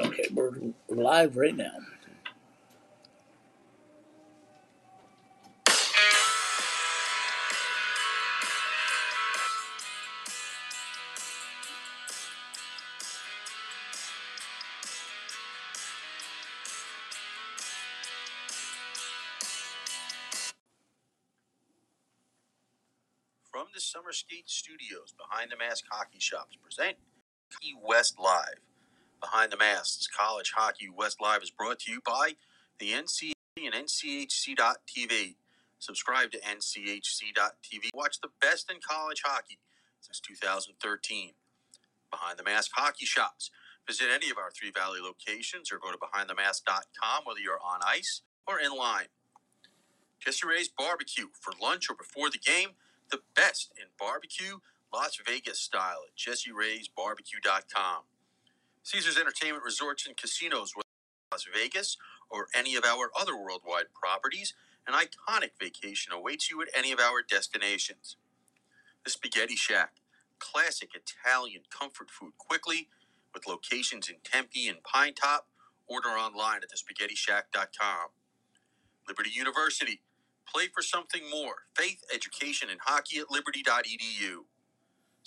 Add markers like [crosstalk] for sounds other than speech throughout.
Okay, we're live right now. From the Summer Skate Studios, Behind the Mask Hockey Shops present Hockey West Live. Behind the Masks College Hockey West Live is brought to you by the NCAA and NCHC.TV. Subscribe to NCHC.TV. Watch the best in college hockey since 2013. Behind the Mask Hockey Shops. Visit any of our Three Valley locations or go to BehindTheMask.com whether you're on ice or in line. Jesse Ray's Barbecue for lunch or before the game. The best in barbecue, Las Vegas style at JesseRay'sBarbecue.com. Caesars Entertainment Resorts and Casinos, Las Vegas or any of our other worldwide properties, an iconic vacation awaits you at any of our destinations. The Spaghetti Shack, classic Italian comfort food quickly, with locations in Tempe and Pine Top. Order online at thespaghettishack.com. Liberty University, play for something more. Faith, education, and hockey at liberty.edu.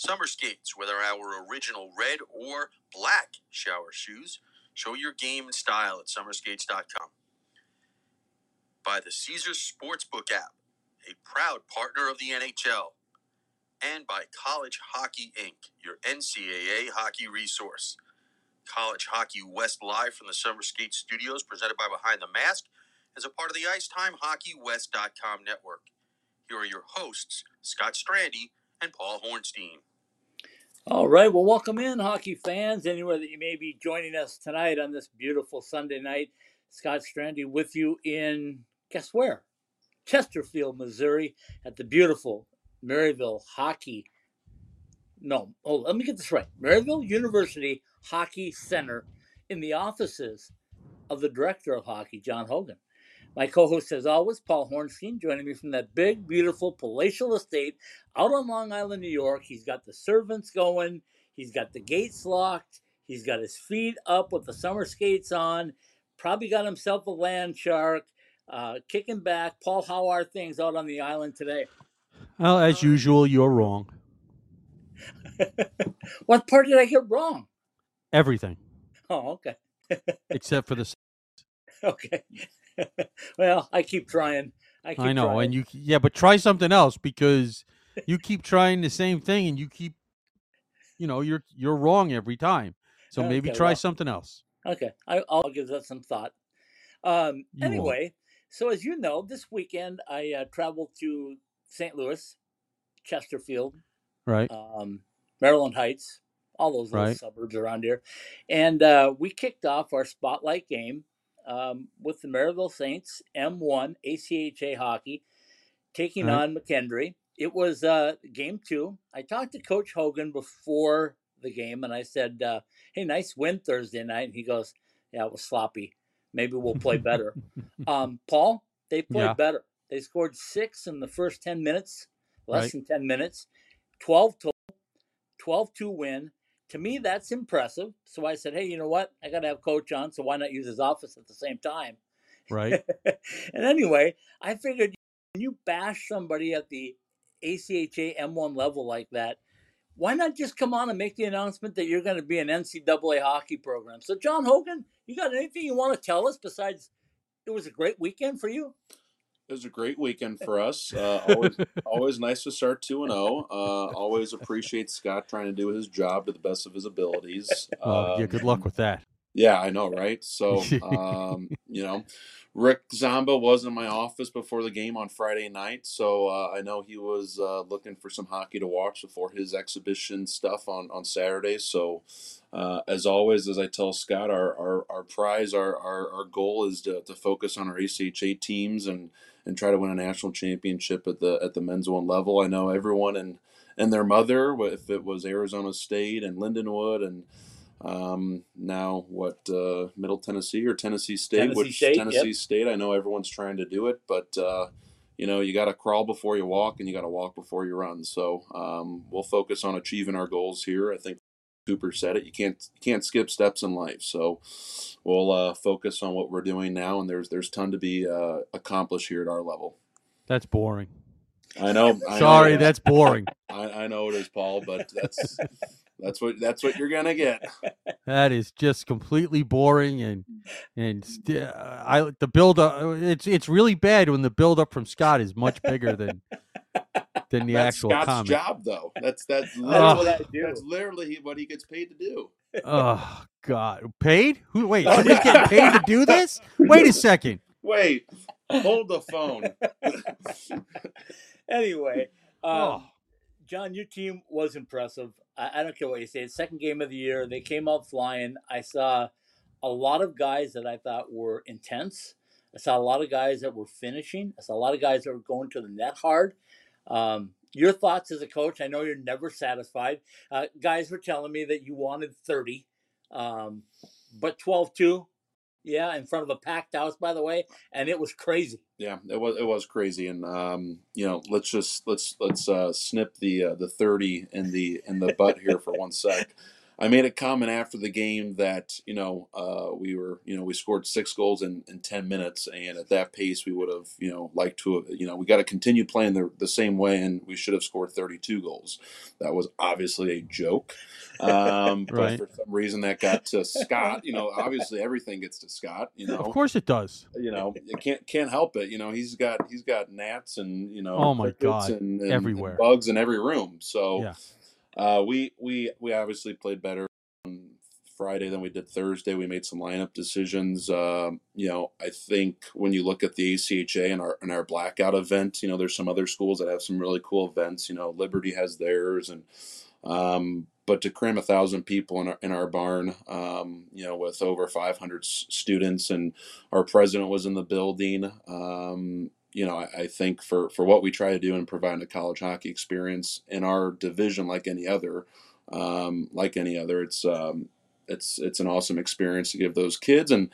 Summer skates, whether our original red or black shower shoes, show your game and style at summerskates.com. By the Caesars Sportsbook app, a proud partner of the NHL. And by College Hockey Inc., your NCAA hockey resource. College Hockey West live from the Summer Skate Studios, presented by Behind the Mask, as a part of the IcetimeHockeyWest.com network. Here are your hosts, Scott Strandy and Paul Hornstein. All right, well, welcome in, hockey fans, anywhere that you may be joining us tonight on this beautiful Sunday night. Scott Strandy with you in, guess where? Chesterfield, Missouri, at the beautiful Maryville Hockey. No, oh, let me get this right. Maryville University Hockey Center in the offices of the director of hockey, John Hogan. My co host, as always, Paul Hornstein, joining me from that big, beautiful palatial estate out on Long Island, New York. He's got the servants going, he's got the gates locked, he's got his feet up with the summer skates on, probably got himself a land shark, uh, kicking back. Paul, how are things out on the island today? Well, as usual, you're wrong. [laughs] what part did I get wrong? Everything Oh, okay. [laughs] except for the. Okay. [laughs] well, I keep trying. I, keep I know, trying. and you yeah, but try something else because [laughs] you keep trying the same thing, and you keep, you know, you're you're wrong every time. So maybe try well. something else. Okay, I, I'll give that some thought. Um, You won't. anyway, so as you know, this weekend I uh, traveled to St. Louis, Chesterfield, Right. um, Maryland Heights, all those little Right. suburbs around here, and uh, we kicked off our spotlight game um, with the Maryville Saints M1 ACHA hockey taking Right. on McKendree. It was uh, game two. I talked to Coach Hogan before the game, and I said, uh, "Hey, nice win Thursday night." And he goes, "Yeah, it was sloppy. Maybe we'll play better." [laughs] um, Paul, they played Yeah. better. They scored six in the first ten minutes, less Right. than ten minutes, twelve total, 12-2 win. To me, that's impressive. So I said, "Hey, you know what? I got to have Coach on, so why not use his office at the same time?" Right. [laughs] and anyway, I figured when you bash somebody at the ACHA M1 level like that, why not just come on and make the announcement that you're going to be an NCAA hockey program? So, John Hogan, you got anything you want to tell us besides it was a great weekend for you? It was a great weekend for us. [laughs] Uh, always, always nice to start two and zero. Uh, always appreciate Scott trying to do his job to the best of his abilities. Oh, yeah. Um, Good luck with that. Yeah, I know, right? So, [laughs] um, you know, Rick Zombo was in my office before the game on Friday night, so uh, I know he was uh, looking for some hockey to watch before his exhibition stuff on on Saturday. So, uh, as always, as I tell Scott, our our, our prize, our, our our goal is to, to focus on our ACHA teams and and try to win a national championship at the at the men's one level. I know everyone and and their mother, if it was Arizona State and Lindenwood and um, now what uh, Middle Tennessee or Tennessee State, Tennessee which State, Tennessee yep. State. I know everyone's trying to do it, but uh, you know you got to crawl before you walk, and you got to walk before you run. So um, we'll focus on achieving our goals here. I think Cooper said it. You can't you can't skip steps in life. So we'll uh, focus on what we're doing now, and there's there's ton to be uh, accomplished here at our level. That's boring. I know. I Sorry, know, that's boring. I, I know it is, Paul, but that's that's what that's what you're gonna get. [laughs] That is just completely boring, and and st- uh, I the build up. It's it's really bad when the build up from Scott is much bigger than [laughs] than the that's actual Scott's comment. job, though. That's that's Oh. literally, That's what I do. that's literally what he gets paid to do. Oh God, paid? Who? Wait, somebody's getting paid to do this? Wait a second. [laughs] Wait, hold the phone. anyway, um, Oh, John, your team was impressive. I, I don't care what you say. Second game of the year, they came out flying. I saw a lot of guys that I thought were intense. I saw a lot of guys that were finishing. I saw a lot of guys that were going to the net hard. Um, your thoughts as a coach? I know you're never satisfied. Uh, guys were telling me that you wanted 30, um, but 12 2, yeah, in front of a packed house, by the way, and it was crazy. Yeah, it was it was crazy, and um, you know, let's just let's let's uh, snip the uh, the thirty in the in the butt here for one sec. [laughs] I made a comment after the game that you know uh, we were you know we scored six goals in, in ten minutes, and at that pace we would have you know liked to have, you know we got to continue playing the the same way, and we should have scored thirty two goals. That was obviously a joke, um, [laughs] but for some reason that got to Scott. You know, obviously everything gets to Scott. You know, of course it does. you know, you can't can't help it. You know, he's got he's got gnats and you know, Oh my God, and, and- everywhere. and bugs in every room. So, Yeah. Uh, we we we obviously played better on Friday than we did Thursday. We made some lineup decisions. Um, you know, I think when you look at the ACHA and our and our blackout event, you know, there's some other schools that have some really cool events. You know, Liberty has theirs, and um, but to cram a thousand people in our in our barn, um, you know, with over 500 s- students, and our president was in the building. Um, you know, I, I think for for what we try to do and provide a college hockey experience in our division, like any other, um, like any other, it's um, it's it's an awesome experience to give those kids and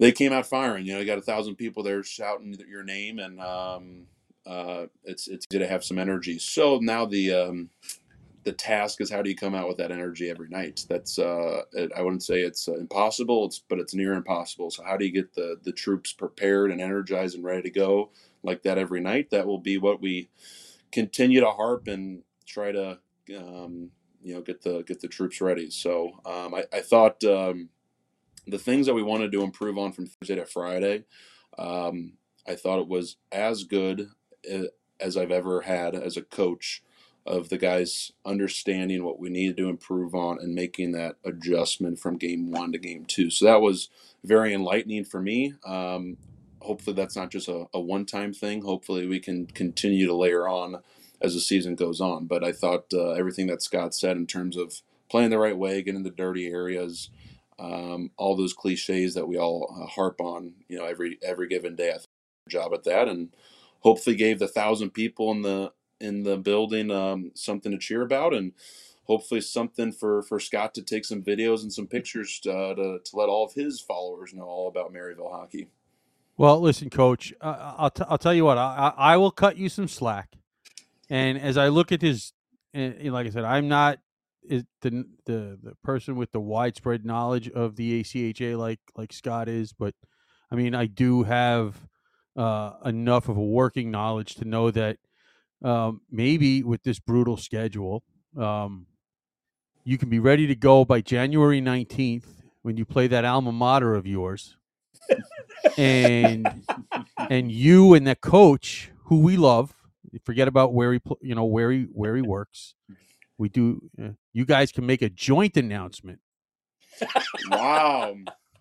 they came out firing. You know, you got a thousand people there shouting your name, and um, uh, it's it's easy to have some energy. So now the um, the task is how do you come out with that energy every night? That's uh, I wouldn't say it's uh, impossible, it's but it's near impossible. So how do you get the the troops prepared and energized and ready to go like that every night? That will be what we continue to harp and try to um, you know get the get the troops ready. So um, I, I thought. Um, the things that we wanted to improve on from Thursday to Friday, um, I thought it was as good uh, as I've ever had as a coach of the guys understanding what we needed to improve on and making that adjustment from game one to game two. So that was very enlightening for me. Um, hopefully, that's not just a, a one time thing. Hopefully, we can continue to layer on as the season goes on. But I thought uh, everything that Scott said in terms of playing the right way, getting the dirty areas, um, all those cliches that we all uh, harp on, you know, every every given day. I a job at that, and hopefully gave the thousand people in the in the building um, something to cheer about, and hopefully something for for Scott to take some videos and some pictures uh, to to let all of his followers know all about Maryville hockey. Well, listen, Coach. Uh, I'll t- I'll tell you what. I, I will cut you some slack. And as I look at his, and like I said, I'm not is the the the person with the widespread knowledge of the ACHA like like Scott is, but I mean I do have uh, enough of a working knowledge to know that um, maybe with this brutal schedule, um, you can be ready to go by January 19th when you play that alma mater of yours, and and you and the coach who we love forget about where he you know where he where he works we do uh, you guys can make a joint announcement wow,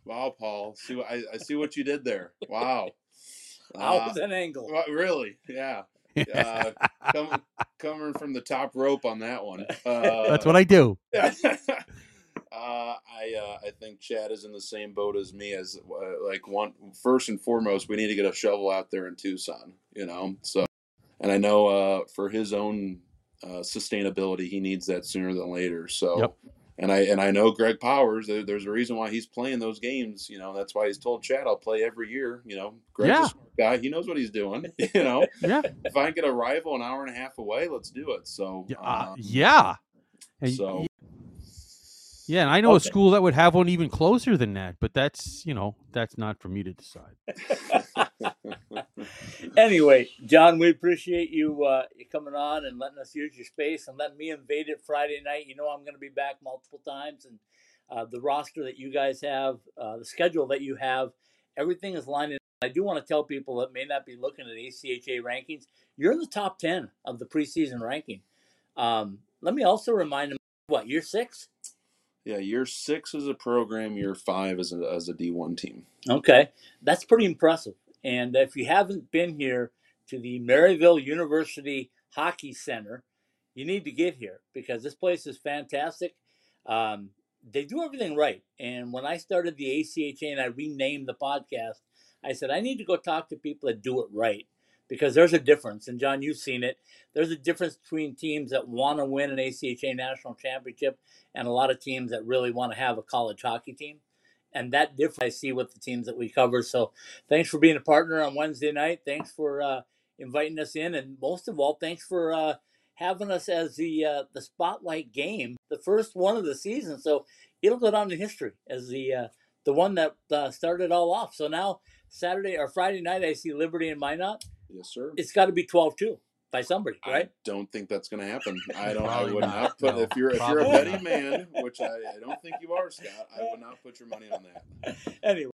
wow, Paul. See, what, I, I see what you did there. Wow. [laughs] How Uh, was an angle? really? Yeah. Uh, coming coming from the top rope on that one. [laughs] Uh, that's what i do [laughs] uh, I uh, I think Chad is in the same boat as me. As uh, like one first and foremost, we need to get a shovel out there in Tucson. You know, so and I know uh, for his own uh, sustainability, he needs that sooner than later. So. Yep. And I and I know Greg Powers. There, there's a reason why he's playing those games. You know that's why he's told Chad I'll play every year. You know, Greg's Yeah. a smart guy. He knows what he's doing. [laughs] You know, [laughs] yeah if I can get a rival an hour and a half away, let's do it. So yeah, uh, uh, yeah. So- Yeah, and I know a school that would have one even closer than that, but that's you know that's not for me to decide. [laughs] [laughs] anyway, John, we appreciate you uh, coming on and letting us use your space and letting me invade it Friday night. You know, I'm going to be back multiple times, and uh, the roster that you guys have, uh, the schedule that you have, everything is lined up. I do want to tell people that may not be looking at ACHA rankings, you're in the top 10 of the preseason ranking. Um, let me also remind them what, year six? yeah, year six is a program, year five as a as a D one team. Okay, that's pretty impressive. And if you haven't been here to the Maryville University Hockey Center, you need to get here because this place is fantastic. Um, they do everything right. And when I started the ACHA and I renamed the podcast, I said I need to go talk to people that do it right because there's a difference. And John, you've seen it. There's a difference between teams that want to win an ACHA national championship and a lot of teams that really want to have a college hockey team and that difference I see with the teams that we cover. So thanks for being a partner on Wednesday night. Thanks for uh, inviting us in, and most of all, thanks for uh, having us as the uh, the spotlight game, the first one of the season. So it'll go down in history as the uh, the one that uh, started it all off. So now Saturday or Friday night, I see Liberty and Minot. Yes, sir. It's got to be 12-2 by somebody, right? I don't think that's going to happen. I [laughs] don't. I Probably would not, not put no. if you're if you're a Probably betting man, which I, I don't think you are, [laughs] Scott. I would not put your money on that. [laughs] anyway,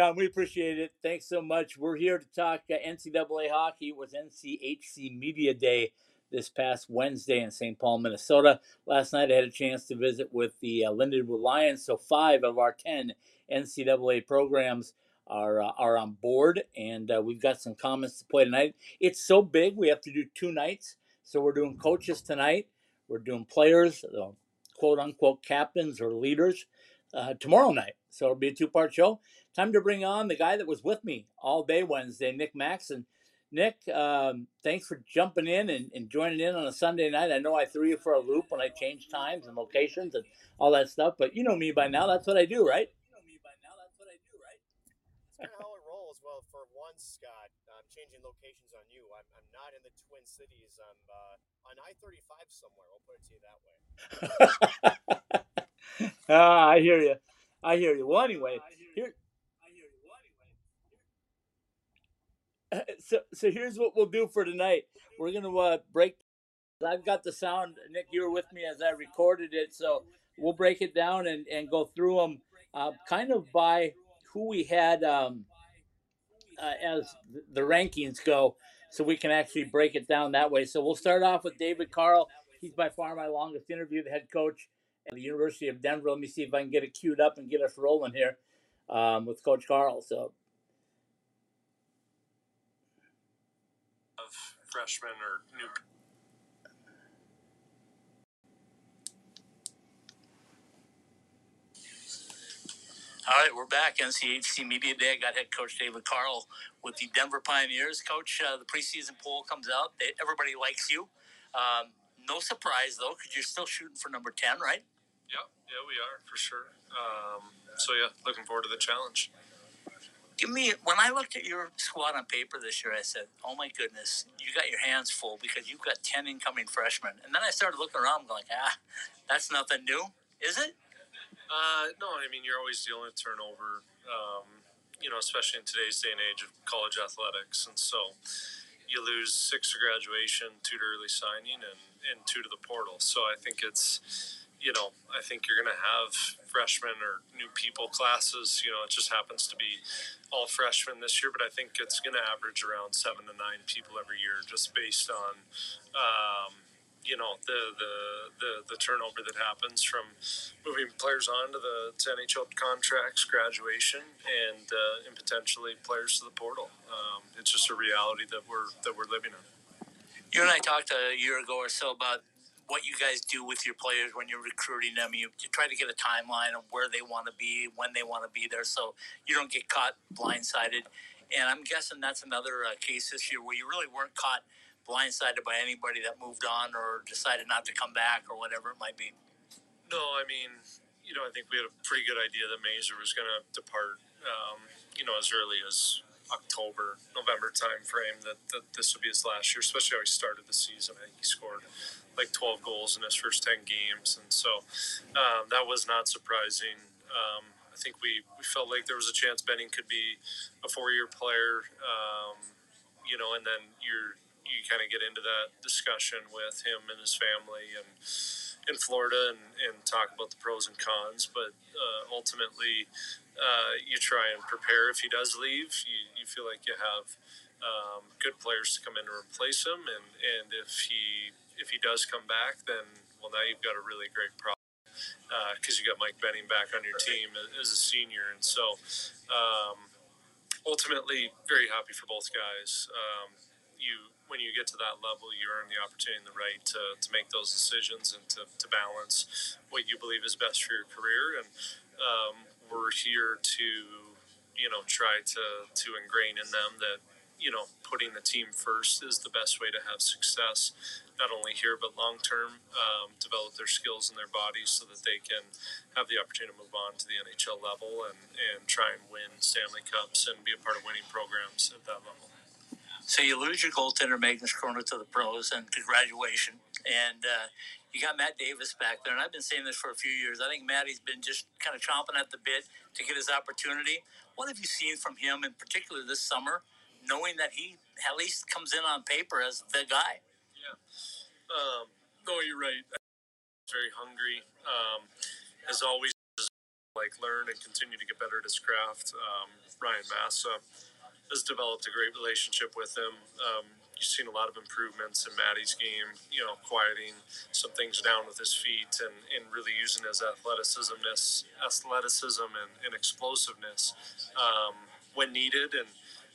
John, we appreciate it. Thanks so much. We're here to talk uh, NCAA hockey. It was NCHC Media Day this past Wednesday in St. Paul, Minnesota. Last night I had a chance to visit with the uh, Lindenwood Lions. So five of our ten NCAA programs are uh, are on board, and uh, we've got some comments to play tonight. It's so big we have to do two nights. So we're doing coaches tonight. We're doing players, uh, quote unquote captains or leaders uh, tomorrow night. So it'll be a two part show. Time to bring on the guy that was with me all day Wednesday, Nick Maxon. Nick, um, thanks for jumping in and, and joining in on a Sunday night. I know I threw you for a loop when I changed times and locations and all that stuff, but you know me by now. That's what I do, right? That's kind of how it rolls. Well, for Scott, I'm changing locations on you. I'm, I'm not in the Twin Cities. I'm uh, on I-35 somewhere. I'll put it to you that way. [laughs] ah, I hear you. I hear you. Well, anyway, here. [laughs] So, so here's what we'll do for tonight. We're gonna uh, break. I've got the sound. Nick, you were with me as I recorded it, so we'll break it down and, and go through them, uh, kind of by who we had um, uh, as the rankings go, so we can actually break it down that way. So we'll start off with David Carle. He's by far my longest interview, the head coach at the University of Denver. Let me see if I can get it queued up and get us rolling here um, with Coach Carle. So of freshmen or new All right, we're back. NCHC Media Day. I got head coach David Carle with the Denver Pioneers. Coach, uh, the preseason poll comes out. They, everybody likes you. Um, no surprise, though, because you're still shooting for number 10, right? yeah yeah we are for sure um, so yeah looking forward to the challenge Give me, when I looked at your squad on paper this year, I said, oh my goodness, you got your hands full because you've got 10 incoming freshmen. And then I started looking around going, ah, that's nothing new. Is it? Uh, no i mean you're always dealing with turnover um, you know especially in today's day and age of college athletics. And so you lose six to graduation two to early signing and, and two to the portal. So i think it's you know i think you're going to have freshmen or new people classes. You know it just happens to be all freshmen this year, but I think it's going to average around seven to nine people every year, just based on, um, you know, the, the the the turnover that happens from moving players on to the to NHL contracts, graduation, and uh, and potentially players to the portal. Um, it's just a reality that we're that we're living in. You and I talked a year ago or so about what you guys do with your players when you're recruiting them. You, you try to get a timeline of where they want to be, when they want to be there, so you don't get caught blindsided. And I'm guessing that's another uh, case this year where you really weren't caught blindsided by anybody that moved on or decided not to come back or whatever it might be. No, I mean, you know, I think we had a pretty good idea that Mazur was going to depart, um, you know, as early as October, November time frame that, that this would be his last year, especially how he started the season. I think he scored like 12 goals in his first 10 games. And so um, that was not surprising. Um, I think we, we felt like there was a chance Benning could be a four year player, um, you know, and then you're, you kind of get into that discussion with him and his family and in Florida and, and talk about the pros and cons. But uh, ultimately, uh, you try and prepare if he does leave. You, you feel like you have um, good players to come in to replace him, and, and if he if he does come back, then well now you've got a really great problem because uh, you got Mike Benning back on your team as a senior, and so um, ultimately very happy for both guys. Um, you when you get to that level, you earn the opportunity and the right to, to make those decisions and to, to balance what you believe is best for your career. And um, we're here to, you know, try to, to ingrain in them that, you know, putting the team first is the best way to have success, not only here, but long term, um, develop their skills and their bodies so that they can have the opportunity to move on to the NHL level and, and try and win Stanley Cups and be a part of winning programs at that level. So you lose your goaltender Magnus Chrona to the pros, and congratulations. And uh, you got Matt Davis back there, and I've been saying this for a few years. I think Matty's been just kind of chomping at the bit to get his opportunity. What have you seen from him, in particular this summer, knowing that he at least comes in on paper as the guy? Yeah. Um, no, you're right. Very hungry. Um, as always, like learn and continue to get better at his craft. Um, Ryan Massa has developed a great relationship with him. Um, you've seen a lot of improvements in Maddie's game, you know, quieting some things down with his feet and, and really using his athleticism, athleticism and, and explosiveness um, when needed. And,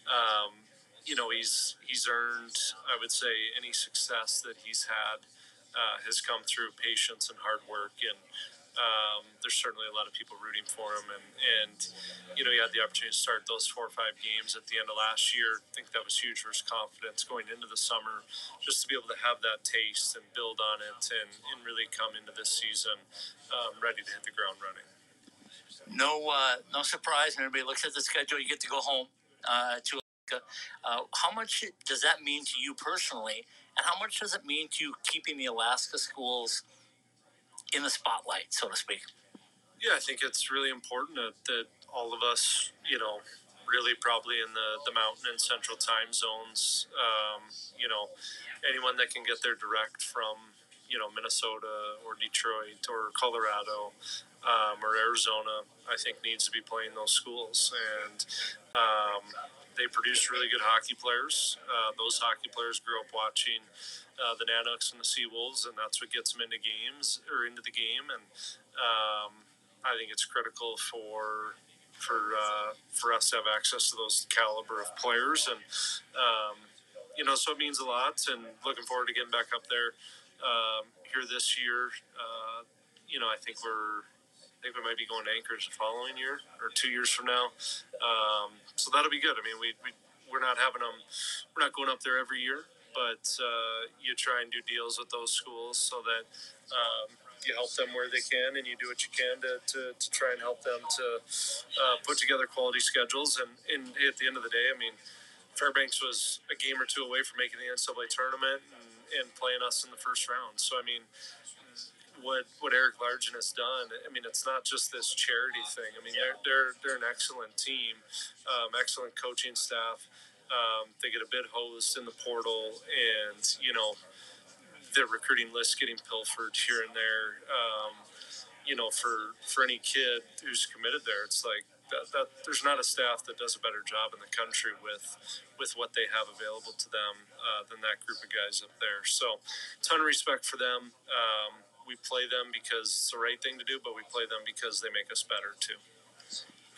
um, you know, he's, he's earned, I would say, any success that he's had uh, has come through patience and hard work. And, um, there's certainly a lot of people rooting for him, and and you know he had the opportunity to start those four or five games at the end of last year. I think that was huge for his confidence going into the summer, just to be able to have that taste and build on it, and and really come into this season um, ready to hit the ground running. No, uh, no surprise. And everybody looks at the schedule. You get to go home uh, to Alaska. Uh, how much does that mean to you personally, and how much does it mean to you keeping the Alaska schools? In the spotlight, so to speak. Yeah, I think it's really important that, that all of us, you know, really probably in the, the mountain and central time zones, um, you know, anyone that can get there direct from, you know, Minnesota or Detroit or Colorado um, or Arizona, I think needs to be playing those schools. And um, they produce really good hockey players. Uh, those hockey players grew up watching uh, the Nanooks and the Seawolves, and that's what gets them into games or into the game. And um, I think it's critical for for uh, for us to have access to those caliber of players, and um, you know, so it means a lot. And looking forward to getting back up there um, here this year. Uh, you know, I think we're think we might be going to Anchorage the following year or two years from now. Um, so that'll be good. I mean, we, we we're not having them. We're not going up there every year, but uh, you try and do deals with those schools so that um, you help them where they can, and you do what you can to, to, to try and help them to uh, put together quality schedules. And, and at the end of the day, I mean, Fairbanks was a game or two away from making the NCAA tournament and, and playing us in the first round. So I mean, what what Erik Largen has done. I mean, it's not just this charity thing. I mean, they're they're they're an excellent team, um, excellent coaching staff. Um, they get a bit hosed in the portal, and you know, their recruiting list getting pilfered here and there. Um, you know, for for any kid who's committed there, it's like that, that, there's not a staff that does a better job in the country with with what they have available to them uh, than that group of guys up there. So, ton of respect for them. Um, we play them because it's the right thing to do, but we play them because they make us better too.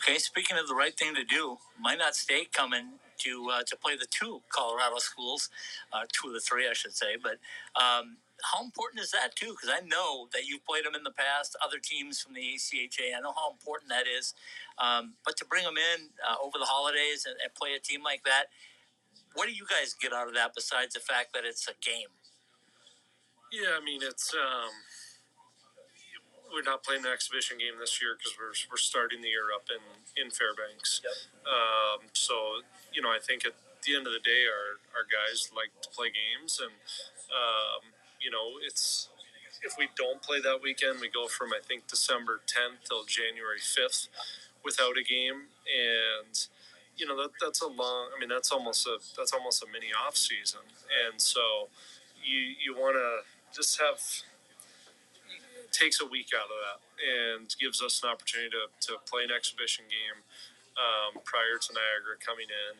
Okay, speaking of the right thing to do, Minot State coming to uh, to play the two Colorado schools, uh, two of the three, I should say. But um, how important is that too? Because I know that you've played them in the past, other teams from the ACHA. I know how important that is. Um, but to bring them in uh, over the holidays and, and play a team like that, what do you guys get out of that besides the fact that it's a game? Yeah, I mean it's. Um we're not playing an exhibition game this year because we're, we're starting the year up in, in Fairbanks. Yep. Um, so, you know, I think at the end of the day, our, our guys like to play games. And, um, you know, it's if we don't play that weekend, we go from, I think, December 10th till January 5th without a game. And, you know, that, that's a long, I mean, that's almost a, that's almost a mini off season. And so you, you want to just have, takes a week out of that and gives us an opportunity to, to play an exhibition game um, prior to Niagara coming in,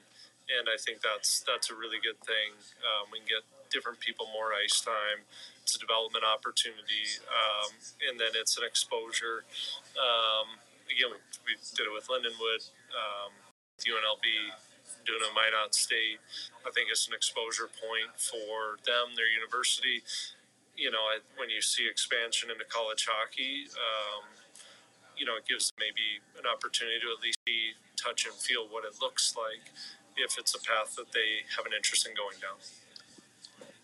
and I think that's that's a really good thing. Um, we can get different people more ice time. It's a development opportunity, um, and then it's an exposure. Um, again, we, we, did it with Lindenwood, um, UNLV, doing a Minot State. I think it's an exposure point for them, their university, you know, I, when you see expansion into college hockey, um, you know, it gives maybe an opportunity to at least see, touch and feel what it looks like if it's a path that they have an interest in going down.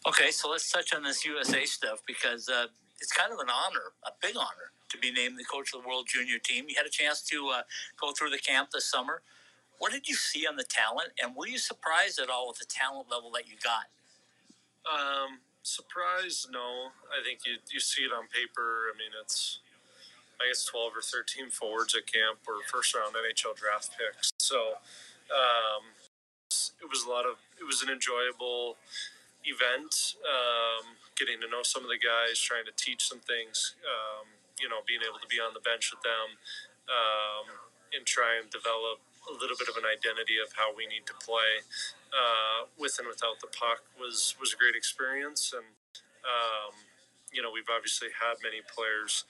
Okay, so let's touch on this USA stuff because uh, it's kind of an honor, a big honor, to be named the coach of the World Junior Team. You had a chance to uh, go through the camp this summer. What did you see on the talent, and were you surprised at all with the talent level that you got? Um, Surprise? No. I think you you see it on paper. I mean, it's I guess twelve or thirteen forwards at camp or first round NHL draft picks. So um, it was a lot of it was an enjoyable event. Um, getting to know some of the guys, trying to teach some things. Um, you know, being able to be on the bench with them um, and try and develop a little bit of an identity of how we need to play uh, with and without the puck was was a great experience. And um, you know, we've obviously had many players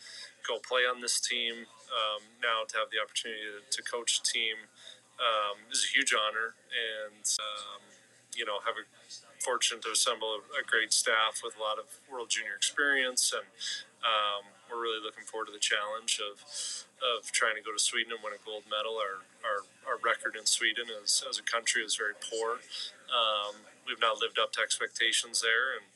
go play on this team. Um, now to have the opportunity to, to coach a team um, is a huge honor, and um, you know, have a fortune to assemble a, a, great staff with a lot of World Junior experience, and um, we're really looking forward to the challenge of of trying to go to Sweden and win a gold medal. Our our, our record in Sweden as, as a country is very poor. Um, we've not lived up to expectations there, and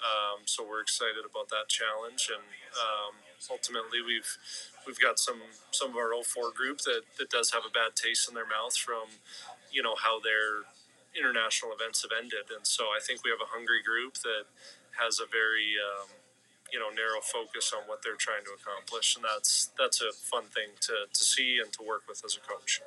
um, so we're excited about that challenge. And um, ultimately, we've we've got some some of our 04 group that, that does have a bad taste in their mouth from you know how their international events have ended, and so I think we have a hungry group that has a very um, you know narrow focus on what they're trying to accomplish, and that's that's a fun thing to, to see and to work with as a coach.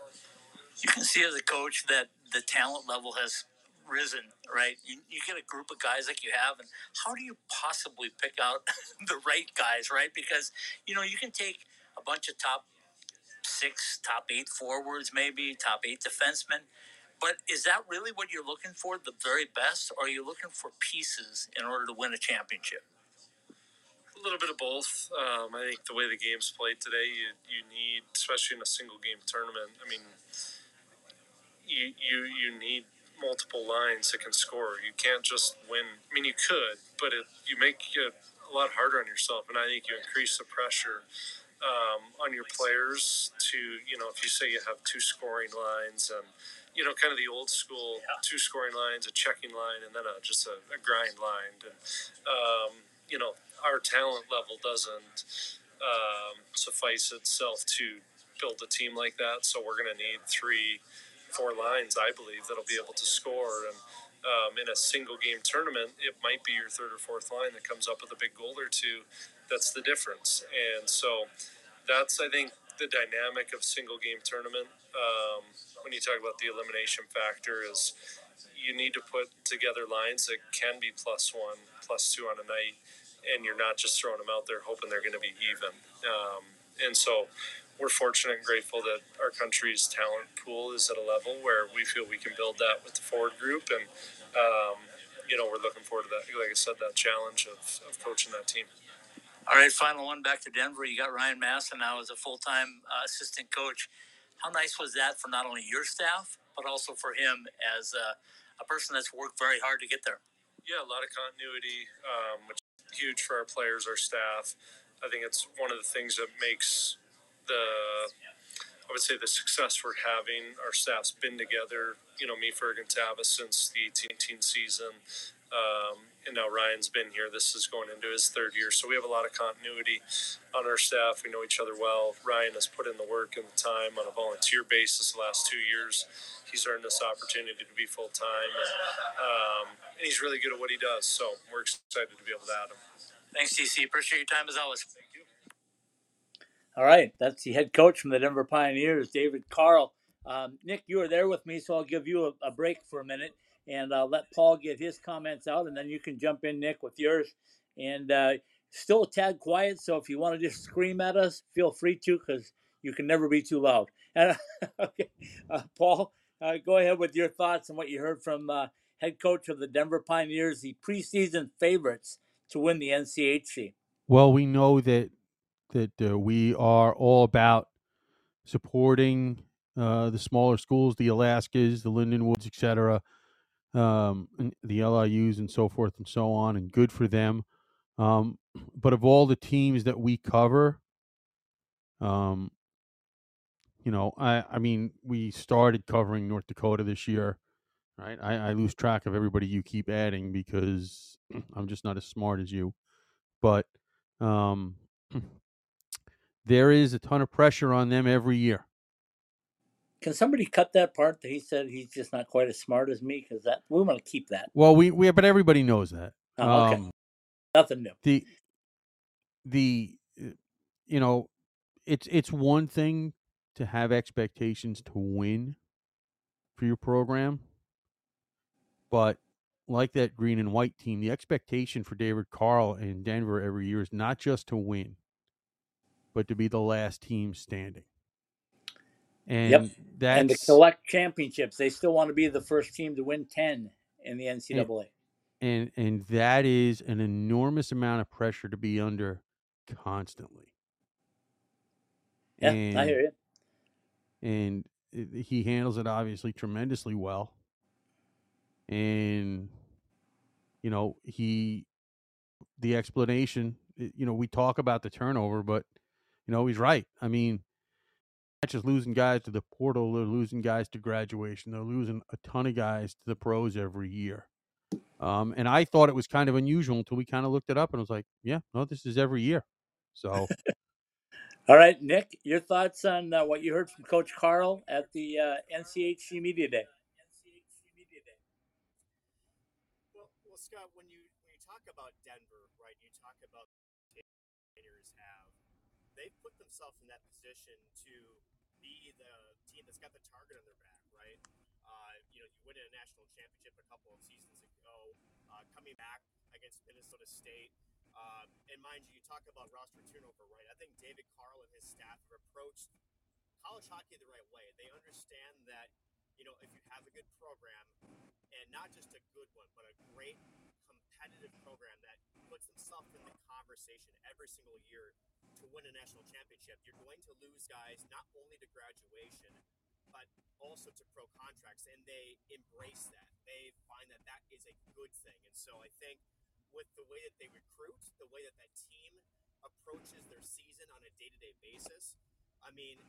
You can see as a coach that the talent level has risen, right? You, you get a group of guys like you have, and how do you possibly pick out [laughs] the right guys, right? Because you know you can take a bunch of top six, top eight forwards, maybe top eight defensemen. But is that really what you're looking for, the very best, or are you looking for pieces in order to win a championship? Little bit of both. Um, I think the way the game's played today, you, you need, especially in a single game tournament. I mean, you you you need multiple lines that can score. You can't just win. I mean, you could, but it you make it a lot harder on yourself, and I think you increase the pressure um, on your players to you know if you say you have two scoring lines and you know kind of the old school yeah. two scoring lines, a checking line, and then a, just a, a grind line, and um, you know our talent level doesn't um, suffice itself to build a team like that. So we're going to need three, four lines, I believe, that'll be able to score. And um, in a single game tournament, it might be your third or fourth line that comes up with a big goal or two. That's the difference. And so that's, I think, the dynamic of single game tournament. Um, when you talk about the elimination factor, is you need to put together lines that can be plus one, plus two on a night and you're not just throwing them out there hoping they're going to be even. Um, and so we're fortunate and grateful that our country's talent pool is at a level where we feel we can build that with the forward group. And, um, you know, we're looking forward to that. Like I said, that challenge of, of coaching that team. All right, final one back to Denver. You got Ryan Massa now as a full time uh, assistant coach. How nice was that for not only your staff, but also for him as a, a person that's worked very hard to get there? Yeah, a lot of continuity, um, which huge for our players, our staff. I think it's one of the things that makes the I would say the success we're having. Our staff's been together, you know, me, Ferg, and Tavis since the 18 season. Um, and now Ryan's been here. This is going into his third year, so we have a lot of continuity on our staff. We know each other well. Ryan has put in the work and the time on a volunteer basis the last two years. He's earned this opportunity to be full time, and, um, and he's really good at what he does. So we're excited to be able to add him. Thanks, TC. Appreciate your time as always. Thank you. All right, that's the head coach from the Denver Pioneers, David Carle. Um, Nick, you were there with me, so I'll give you a, a break for a minute and uh, let Paul get his comments out, and then you can jump in, Nick, with yours. And uh, still a tad quiet, so if you want to just scream at us, feel free to, because you can never be too loud. And, [laughs] okay, uh, Paul, uh, go ahead with your thoughts on what you heard from uh, head coach of the Denver Pioneers, the preseason favorites to win the NCHC. Well, we know that that uh, we are all about supporting the smaller schools, the Alaskas, the Lindenwoods, etc um, the LIUs and so forth and so on, and good for them. Um, [clears throat] but of all the teams that we cover, um, you know, I, I mean, we started covering North Dakota this year, right? I, I lose track of everybody you keep adding because [clears throat] I'm just not as smart as you. But um, [clears throat] there is a ton of pressure on them every year. Can somebody cut that part that he said he's just not quite as smart as me? Because that we want to keep that. Well, we we but everybody knows that. Oh, okay. Um, Nothing new. The the uh, you know, it's it's one thing to have expectations to win for your program, but like that green and white team, the expectation for David Carle in Denver every year is not just to win, but to be the last team standing. And yep. That's, and to collect championships. They still want to be the first team to win 10 in the NCAA. And, and and that is an enormous amount of pressure to be under constantly. Yeah, and, I hear you. And he handles it obviously tremendously well. And you know, he the explanation, you know, we talk about the turnover, but you know, he's right. I mean, just losing guys to the portal. They're losing guys to graduation. They're losing a ton of guys to the pros every year. Um, and I thought it was kind of unusual until we kind of looked it up and was like, yeah, no, this is every year. So. [laughs] All right, Nick, your thoughts on uh, what you heard from Coach Carle at the uh, NCHC Media Day? Well, well, Scott, when you when you talk about Denver, right? You talk about the have they've put themselves in that position to be the team that's got the target on their back, right? Uh, you know, you win a national championship a couple of seasons ago, uh, coming back against Minnesota State. Um, and mind you, you talk about roster turnover, right? I think David Carle and his staff have approached college hockey the right way. They understand that, you know, if you have a good program, and not just a good one, but a great competitive program that puts themselves in the conversation every single year to win a national championship, you're going to lose guys not only to graduation, but also to pro contracts. And they embrace that. They find that that is a good thing. And so I think with the way that they recruit, the way that that team approaches their season on a day to day basis, I mean,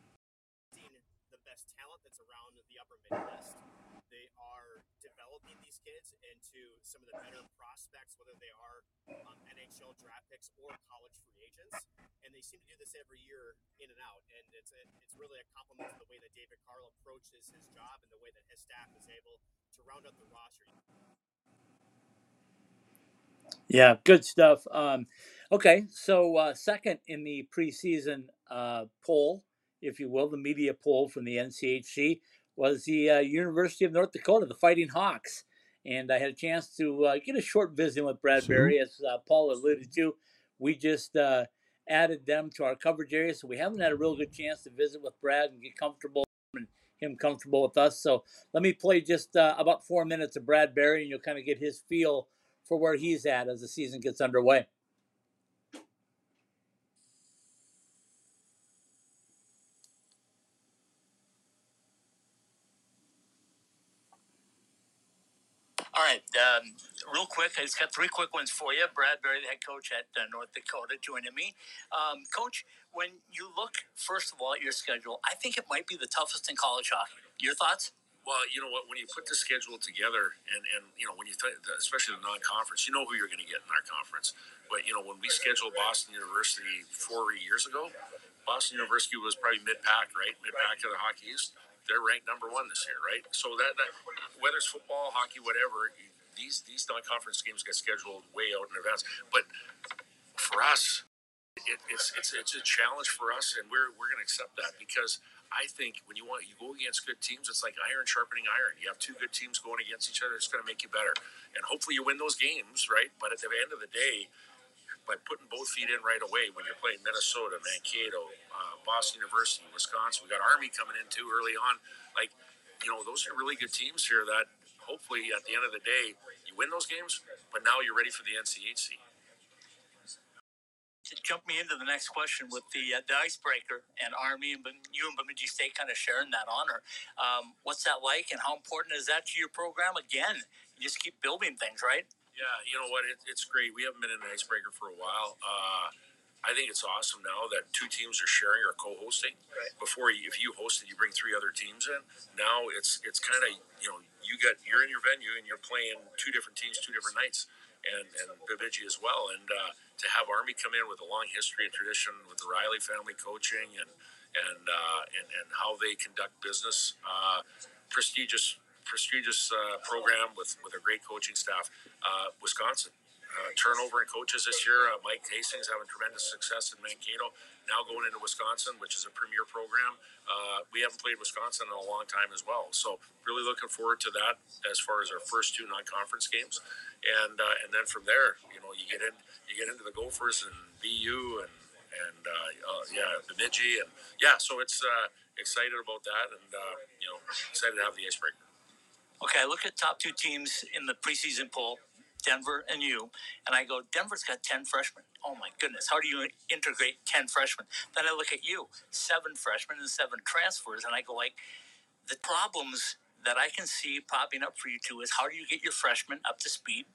the best talent that's around the upper Midwest they are developing these kids into some of the better prospects, whether they are um, NHL draft picks or college free agents. And they seem to do this every year in and out. And it's a, it's really a compliment to the way that David Carle approaches his job and the way that his staff is able to round up the roster. Yeah, good stuff. Um, okay, so uh, second in the preseason uh, poll, if you will, the media poll from the NCHC was the uh, University of North Dakota, the Fighting Hawks. And I had a chance to uh, get a short visit with Brad Berry, as uh, Paul alluded to. We just uh, added them to our coverage area, so we haven't had a real good chance to visit with Brad and get comfortable and him comfortable with us. So let me play just uh, about four minutes of Brad Berry, and you'll kind of get his feel for where he's at as the season gets underway. All right, um, real quick, I just got three quick ones for you. Brad Berry, the head coach at uh, North Dakota, joining me. Um, coach, when you look first of all at your schedule, I think it might be the toughest in college hockey. Your thoughts? Well, you know what? When you put the schedule together, and and you know when you th- especially the non-conference, you know who you're going to get in our conference. But you know when we scheduled Boston University four years ago, Boston University was probably mid-pack, right? Mid-pack of the Hockey East. They're ranked number one this year, right? So that, that whether it's football, hockey, whatever, these these non-conference games get scheduled way out in advance. But for us, it, it's it's it's a challenge for us, and we're we're going to accept that because I think when you want you go against good teams, it's like iron sharpening iron. You have two good teams going against each other, it's going to make you better, and hopefully you win those games, right? But at the end of the day, by putting both feet in right away when you're playing Minnesota, Mankato, uh, Boston University, Wisconsin, we got Army coming in too early on. Like, you know, those are really good teams here that hopefully at the end of the day you win those games, but now you're ready for the NCHC to jump me into the next question with the uh, the icebreaker and Army and you and Bemidji State kind of sharing that honor. Um, what's that like, and how important is that to your program? Again, you just keep building things, right? Yeah, you know what? It, it's great. We haven't been in an icebreaker for a while. Uh, I think it's awesome now that two teams are sharing or co-hosting. Right. Before, if you hosted, you bring three other teams in. Now it's it's kind of you know you got you're in your venue and you're playing two different teams, two different nights and, and Bemidji as well. And uh, to have Army come in with a long history and tradition with the Riley family coaching and and uh, and, and how they conduct business, uh, prestigious prestigious uh, program with with a great coaching staff. Uh, Wisconsin. Uh, turnover in coaches this year. Mike Hastings having tremendous success in Mankato. Now going into Wisconsin, which is a premier program. we haven't played Wisconsin in a long time as well. So really looking forward to that as far as our first two non-conference games and uh, and then from there, you know, you get in, you get into the Gophers and BU and and uh, uh, yeah, Bemidji and yeah, so it's uh, excited about that, and uh, you know, excited to have the icebreaker. Okay, I look at top two teams in the preseason poll, Denver and you, and I go, Denver's got ten freshmen. Oh my goodness, how do you integrate ten freshmen? Then I look at you, seven freshmen and seven transfers, and I go like, the problems that I can see popping up for you two is how do you get your freshmen up to speed?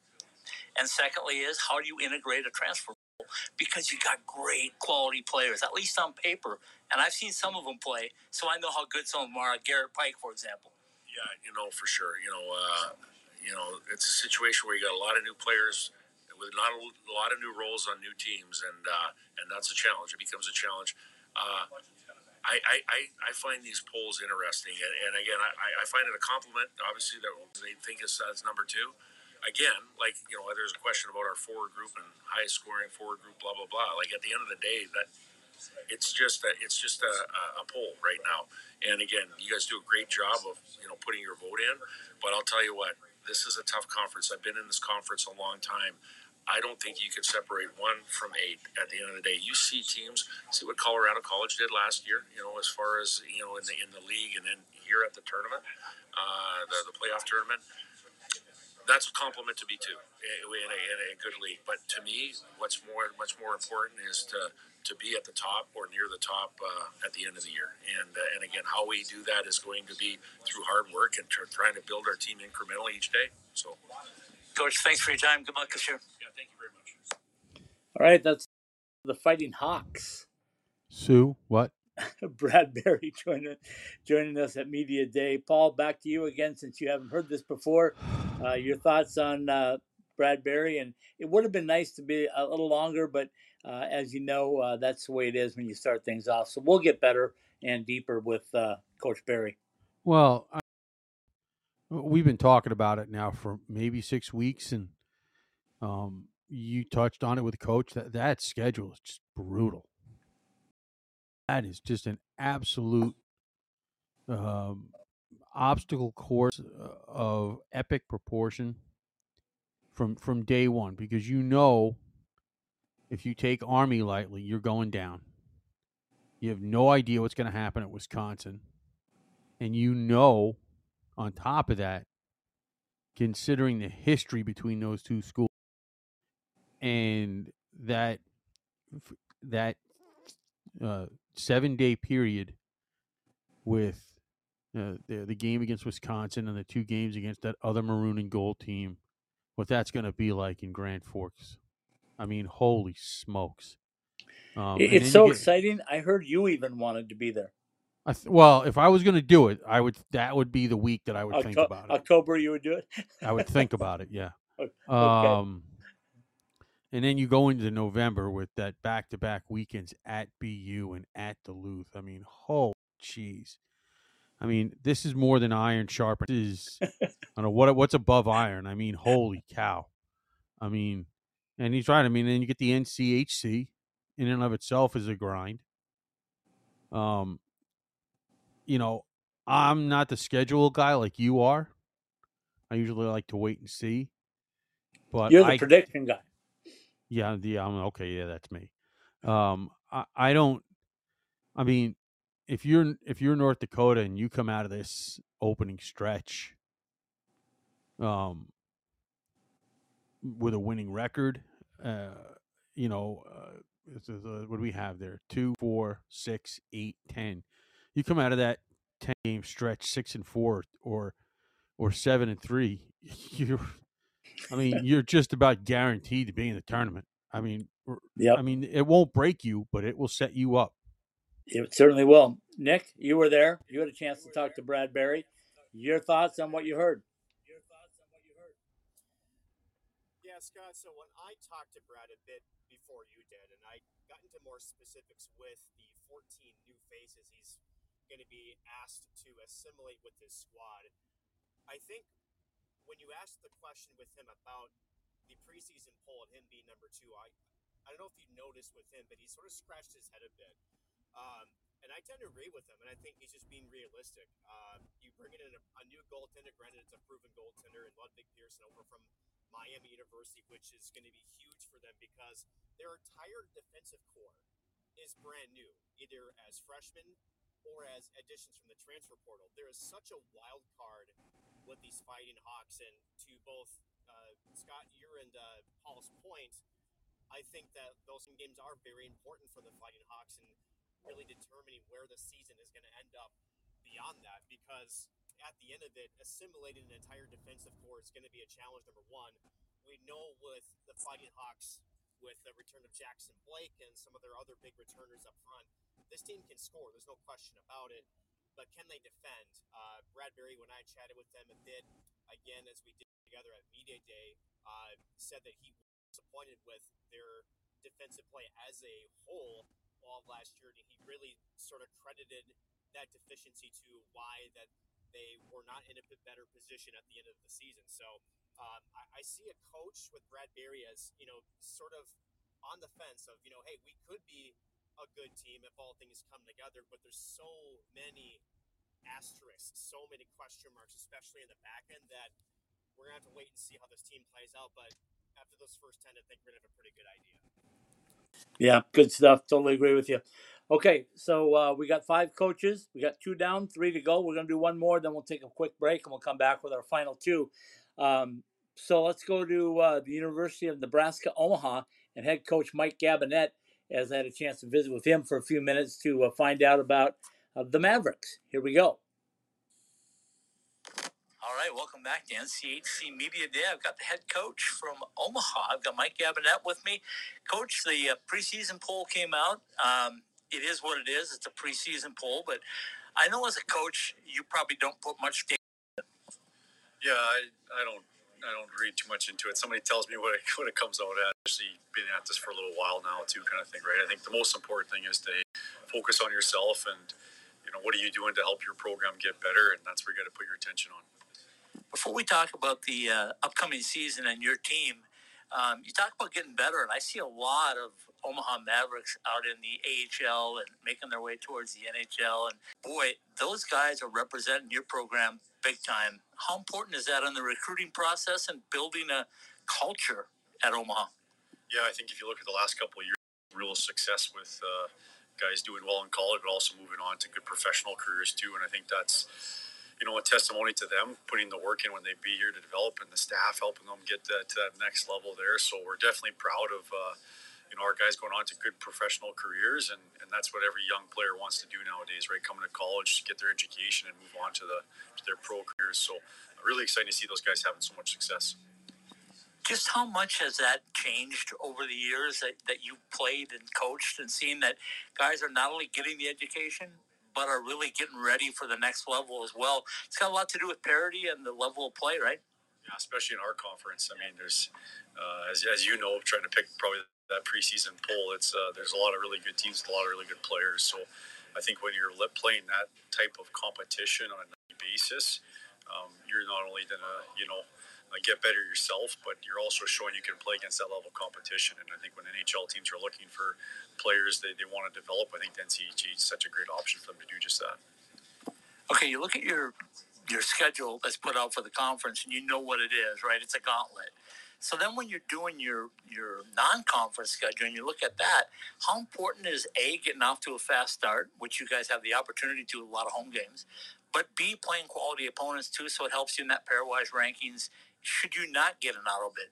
And secondly, is how do you integrate a transfer because you got great quality players, at least on paper. And I've seen some of them play, so I know how good some of them are. Garrett Pike, for example. Yeah, you know for sure. You know, uh, you know, it's a situation where you got a lot of new players with not a, lot of new roles on new teams, and uh, and that's a challenge. It becomes a challenge. Uh, I, I, I find these polls interesting, and, and again, I, I find it a compliment. Obviously, that they think it's as number two. Again, like you know, there's a question about our forward group and highest scoring forward group, blah blah blah. Like at the end of the day, that it's just a, it's just a, a poll right now. And again, you guys do a great job of you know putting your vote in. But I'll tell you what, this is a tough conference. I've been in this conference a long time. I don't think you could separate one from eight at the end of the day. You see teams, see what Colorado College did last year, you know, as far as, you know, in the, in the league and then here at the tournament, uh, the, the playoff tournament. That's a compliment to me too, in a, in a good league. But to me, what's more, much more important is to, to be at the top or near the top uh, at the end of the year. And uh, and again, how we do that is going to be through hard work and trying to build our team incrementally each day. So, Coach, thanks for your time. Good luck this year. Thank you very much. All right, that's the Fighting Hawks. Sue, what? [laughs] Brad Berry [laughs] joining joining us at Media Day. Paul, back to you again since you haven't heard this before. Uh, your thoughts on uh, Brad Berry, and it would have been nice to be a little longer, but uh, as you know, uh, that's the way it is when you start things off. So we'll get better and deeper with uh, Coach Berry. Well, I, we've been talking about it now for maybe six weeks, and um, you touched on it with coach. That that schedule is just brutal. That is just an absolute um, obstacle course uh, of epic proportion from from day one because you know if you take Army lightly, you're going down. You have no idea what's going to happen at Wisconsin, and you know, on top of that, considering the history between those two schools and that that uh, seven day period with uh, the the game against Wisconsin and the two games against that other maroon and gold team, what that's going to be like in Grand Forks. I mean, holy smokes! Um, it's so get, exciting. I heard you even wanted to be there. I th- well, if I was going to do it, I would. That would be the week that I would think about it. October, you would do it. I would think about it. Yeah. [laughs] Okay. Um, and then you go into November with that back-to-back weekends at BU and at Duluth. I mean, oh, jeez. I mean, this is more than iron sharpens. This is I don't know what what's above iron. I mean, holy cow. I mean, and he's right. I mean, then you get the NCHC in and of itself is a grind. Um, you know, I'm not the schedule guy like you are. I usually like to wait and see. But You're the I, prediction guy. Yeah, yeah, I'm okay. Yeah, that's me. Um, I, I don't. I mean, if you're if you're North Dakota and you come out of this opening stretch, um, with a winning record, uh, you know, uh, uh, what do we have there? Two, four, six, eight, ten. You come out of that ten game stretch, six and four, or or seven and three. [laughs] You're, I mean, you're just about guaranteed to be in the tournament. I mean, r- Yep. I mean, it won't break you, but it will set you up. It certainly will. Nick, you were there. You had a chance to talk to Brad Berry. Your thoughts on what you heard. Your thoughts on what you heard? Yeah, Scott. So when I talked to Brad a bit before you did, and I got into more specifics with the 14 new faces he's going to be asked to assimilate with his squad, I think when you asked the question with him about the preseason poll and him being number two, I I don't know if you noticed with him, but he sort of scratched his head a bit. Um, and I tend to agree with him, and I think he's just being realistic. Um, you bring in a, a new goaltender, granted it's a proven goaltender, and Ludvig Persson over from Miami University, which is going to be huge for them because their entire defensive corps is brand new, either as freshmen or as additions from the transfer portal. There is such a wild card with these Fighting Hawks, and to both uh, Scott, your and uh, Paul's point, I think that those games are very important for the Fighting Hawks and really determining where the season is going to end up beyond that because at the end of it, assimilating an entire defensive corps is going to be a challenge. Number one, we know with the Fighting Hawks, with the return of Jackson Blake and some of their other big returners up front, this team can score. There's no question about it. But can they defend? Uh, Brad Berry, when I chatted with them a bit, again, as we did together at Media Day, uh, said that he was disappointed with their defensive play as a whole all last year. And he really sort of credited that deficiency to why that they were not in a bit better position at the end of the season. So um, I, I see a coach with Brad Berry as you know sort of on the fence of you know hey we could be a good team if all things come together, but there's so many asterisks, so many question marks, especially in the back end that we're gonna have to wait and see how this team plays out. But after those first ten, I think we're gonna have a pretty good idea. Yeah, good stuff. Totally agree with you. Okay, so uh, we got five coaches. We got two down, three to go. We're going to do one more, then we'll take a quick break and we'll come back with our final two. Um, so let's go to uh, the University of Nebraska Omaha and head coach Mike Gabinet, as I had a chance to visit with him for a few minutes to uh, find out about uh, the Mavericks. Here we go. All right, welcome back to NCHC Media Day. I've got the head coach from Omaha. I've got Mike Gabinet with me. Coach, the uh, preseason poll came out. Um, it is what it is. It's a preseason poll, but I know as a coach, you probably don't put much. Data. Yeah, I, I don't I don't read too much into it. Somebody tells me what it, [laughs] what it comes out at. Actually, been at this for a little while now, too, kind of thing, right? I think the most important thing is to focus on yourself and you know what are you doing to help your program get better, and that's where you got to put your attention on. Before we talk about the uh, upcoming season and your team, um, you talk about getting better, and I see a lot of Omaha Mavericks out in the AHL and making their way towards the NHL. And boy, those guys are representing your program big time. How important is that in the recruiting process and building a culture at Omaha? Yeah, I think if you look at the last couple of years, real success with uh, guys doing well in college, but also moving on to good professional careers too. And I think that's you know a testimony to them putting the work in when they be here to develop, and the staff helping them get that, to that next level there. So we're definitely proud of. Uh, you know, our guys going on to good professional careers, and, and that's what every young player wants to do nowadays, right? Coming to college, to get their education, and move on to the to their pro careers. So, really exciting to see those guys having so much success. Just how much has that changed over the years that, that you've played and coached and seen that guys are not only getting the education, but are really getting ready for the next level as well. It's got a lot to do with parity and the level of play, right? Yeah, especially in our conference. I mean, there's, uh, as, as you know, trying to pick probably that preseason poll, it's uh, there's a lot of really good teams, a lot of really good players. So I think when you're playing that type of competition on a basis, um, you're not only to, you know, uh, get better yourself, but you're also showing you can play against that level of competition. And I think when NHL teams are looking for players they, they want to develop, I think the NCHC is such a great option for them to do just that. Okay, you look at your your schedule that's put out for the conference, and you know what it is, right? It's a gauntlet. So then, when you're doing your your non-conference schedule, and you look at that, how important is a getting off to a fast start, which you guys have the opportunity to a lot of home games, but b playing quality opponents too, so it helps you in that pairwise rankings. Should you not get an auto bid?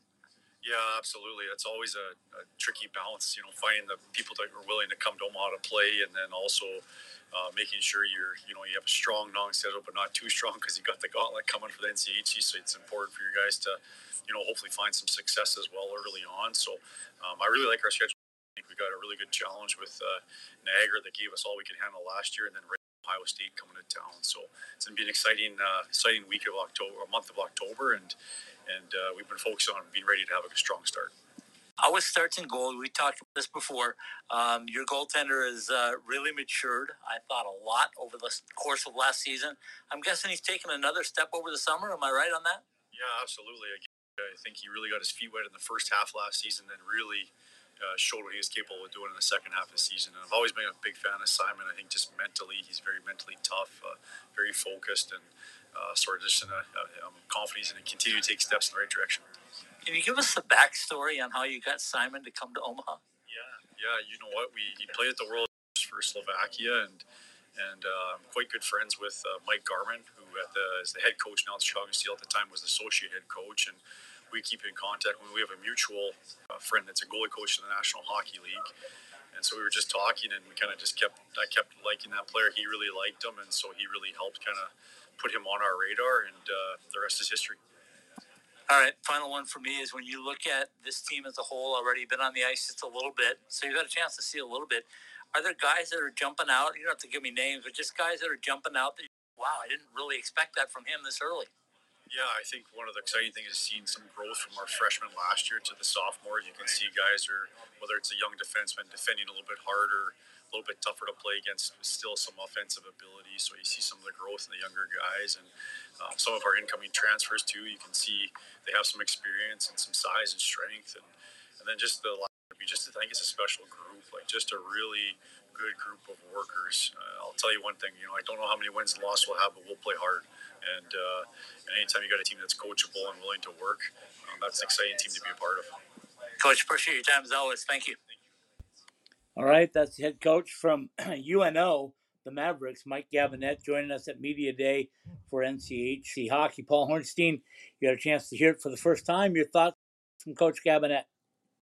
Yeah, absolutely. It's always a, a, tricky balance, you know, finding the people that are willing to come to Omaha to play, and then also uh, making sure you're, you know, you have a strong non-schedule, but not too strong because you got the gauntlet coming for the NCHC. So it's important for you guys to, you know, hopefully find some success as well early on. So um, I really like our schedule. I think we got a really good challenge with uh, Niagara that gave us all we could handle last year, and then Ohio State coming to town. So it's going to be an exciting, uh, exciting week of October, month of October, and and uh, we've been focused on being ready to have a strong start. Starts in goal? We talked about this before. Um, your goaltender has uh, really matured. I thought a lot over the course of last season. I'm guessing he's taken another step over the summer. Am I right on that? Yeah, absolutely. I think he really got his feet wet in the first half last season, then really uh, showed what he was capable of doing in the second half of the season. And I've always been a big fan of Simon. I think just mentally, he's very mentally tough, uh, very focused, and uh, sort of just in a, a, I'm confident he's going to continue to take steps in the right direction. Can you give us the backstory on how you got Simon to come to Omaha? Yeah, yeah. You know what? We he played at the World for Slovakia, and and uh, I'm quite good friends with uh, Mike Garman, who at the, is the head coach now at Chicago Steel at the time was the associate head coach, and we keep in contact. We have a mutual uh, friend that's a goalie coach in the National Hockey League, and so we were just talking, and we kind of just kept I kept liking that player. He really liked him, and so he really helped kind of put him on our radar, and uh, the rest is history. All right, final one for me is when you look at this team as a whole, already been on the ice just a little bit, so you've got a chance to see a little bit. Are there guys that are jumping out? You don't have to give me names, but just guys that are jumping out that, wow, I didn't really expect that from him this early. Yeah, I think one of the exciting things is seeing some growth from our freshmen last year to the sophomores. You can see guys are, whether it's a young defenseman defending a little bit harder, a little bit tougher to play against, still some offensive ability. So you see some of the growth in the younger guys. And uh, some of our incoming transfers too. You can see they have some experience and some size and strength, and and then just the we just I think it's a special group, like just a really good group of workers. Uh, I'll tell you one thing, you know, I don't know how many wins and losses we'll have, but we'll play hard. And, uh, and anytime you got a team that's coachable and willing to work, um, that's an exciting team to be a part of. Coach, appreciate your time as always. Thank you. All right, that's the head coach from [clears throat] UNO the Mavericks, Mike Gabinet, joining us at Media Day for NCHC Hockey. Paul Hornstein, you had a chance to hear it for the first time. Your thoughts from Coach Gabinet?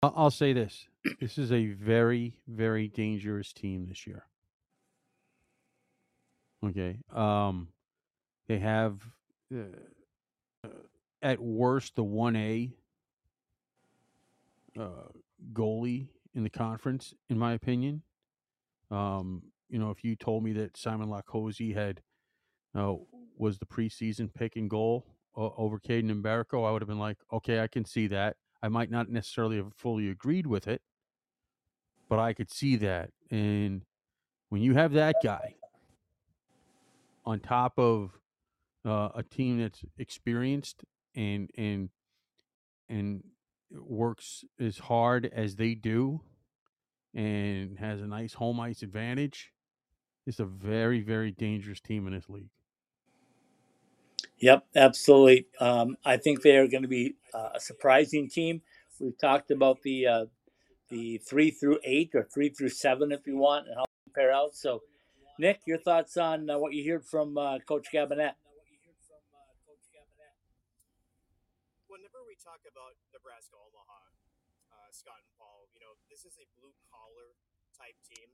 I'll say this. This is a very, very dangerous team this year. Okay. Um, they have, uh, at worst, the 1A uh, goalie in the conference, in my opinion. Um, you know, if you told me that Simon Latkoczy had uh, was the preseason pick and goal uh, over Kaidan Mbereko, I would have been like, okay, I can see that. I might not necessarily have fully agreed with it, but I could see that. And when you have that guy on top of uh, a team that's experienced and and and works as hard as they do and has a nice home ice advantage, it's a very, very dangerous team in this league. Yep, absolutely. Um, I think they are going to be uh, a surprising team. We've talked about the uh, the three through eight or three through seven, if you want, and how they pair out. So, Nick, your thoughts on uh, what you heard from uh, Coach Gabinet? Talk about Nebraska Omaha, uh, Scott and Paul, you know this is a blue collar type team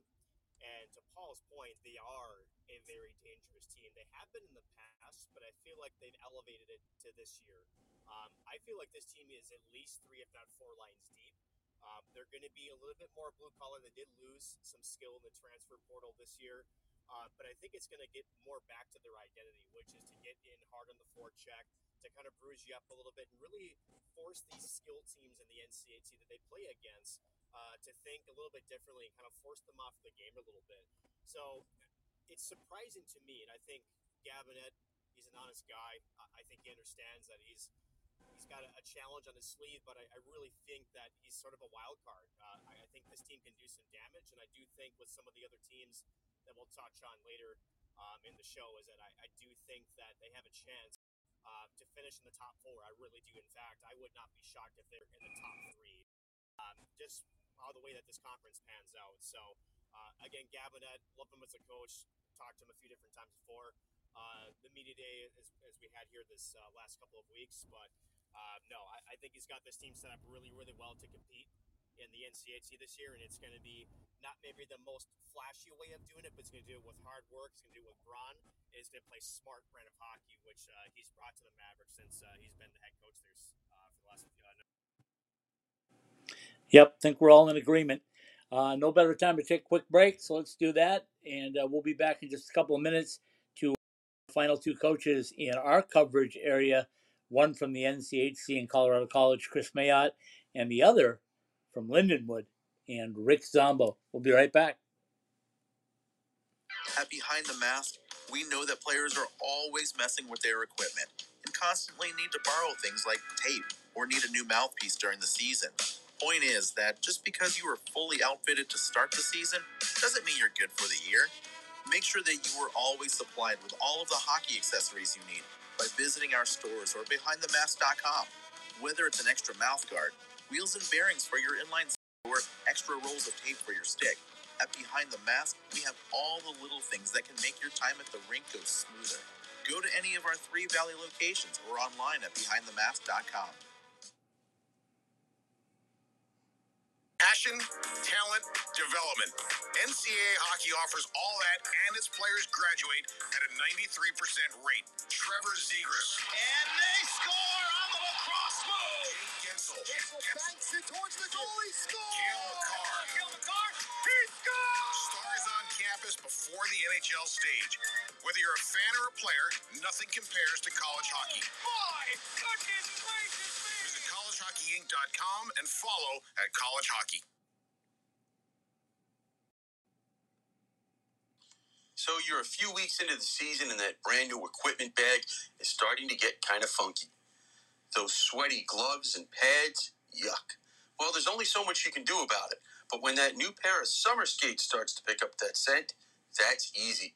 and to Paul's point, they are a very dangerous team. They have been in the past, but I feel like they've elevated it to this year. Um, I feel like this team is at least three, if not four lines deep. Um, they're going to be a little bit more blue collar. They did lose some skill in the transfer portal this year. Uh, but I think it's going to get more back to their identity, which is to get in hard on the forecheck, to kind of bruise you up a little bit, and really force these skill teams in the NCHC that they play against uh, to think a little bit differently and kind of force them off the game a little bit. So it's surprising to me, and I think Gabinet, he's an honest guy. I think he understands that he's he's got a, a challenge on his sleeve, but I, I, really think that he's sort of a wild card. Uh, I, I, think this team can do some damage, and I do think with some of the other teams that we'll touch on later um, in the show is that I, I, do think that they have a chance uh, to finish in the top four. I really do. In fact, I would not be shocked if they're in the top three. Um, just all the way that this conference pans out. So uh, again, Gabinet, love him as a coach. Talked to him a few different times before. Uh, the media day as, as, we had here this uh, last couple of weeks, but uh, no, I, I, think he's got this team set up really, really well to compete in the NCHC this year, and it's going to be not maybe the most flashy way of doing it, but it's going to do it with hard work. It's going to do it with brawn. It's going to play smart brand of hockey, which uh, he's brought to the Mavericks since uh, he's been the head coach there uh, for the last. Uh, yep, think we're all in agreement. No better time to take a quick break, so let's do that, and we'll be back in just a couple of minutes final two coaches in our coverage area one from the NCHC in Colorado College, Kris Mayotte, and the other from Lindenwood and Rick Zombo. We'll be right back. At Behind the Mask, we know that players are always messing with their equipment and constantly need to borrow things like tape or need a new mouthpiece during the season. Point is that just because you are fully outfitted to start the season doesn't mean you're good for the year. Make sure that you are always supplied with all of the hockey accessories you need by visiting our stores or behindthemask.com. Whether it's an extra mouth guard, wheels and bearings for your inline or extra rolls of tape for your stick, at Behind the Mask, we have all the little things that can make your time at the rink go smoother. Go to any of our three Valley locations or online at behindthemask.com. Passion, talent, development. NCAA hockey offers all that, and its players graduate at a 93% rate. Trevor Zegras. And they score on the lacrosse move. Jake Guentzel. Guentzel banks it towards the goal. He scores. Cale Makar. Cale He scores. Stars on campus before the NHL stage. Whether you're a fan or a player, nothing compares to college hockey. My goodness gracious me. Visit collegehockeyinc.com and follow at College Hockey. So you're a few weeks into the season and that brand new equipment bag is starting to get kind of funky. Those sweaty gloves and pads, yuck. Well, there's only so much you can do about it. But when that new pair of summer skates starts to pick up that scent, that's easy.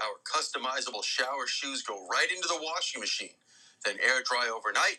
Our customizable shower shoes go right into the washing machine, then air dry overnight,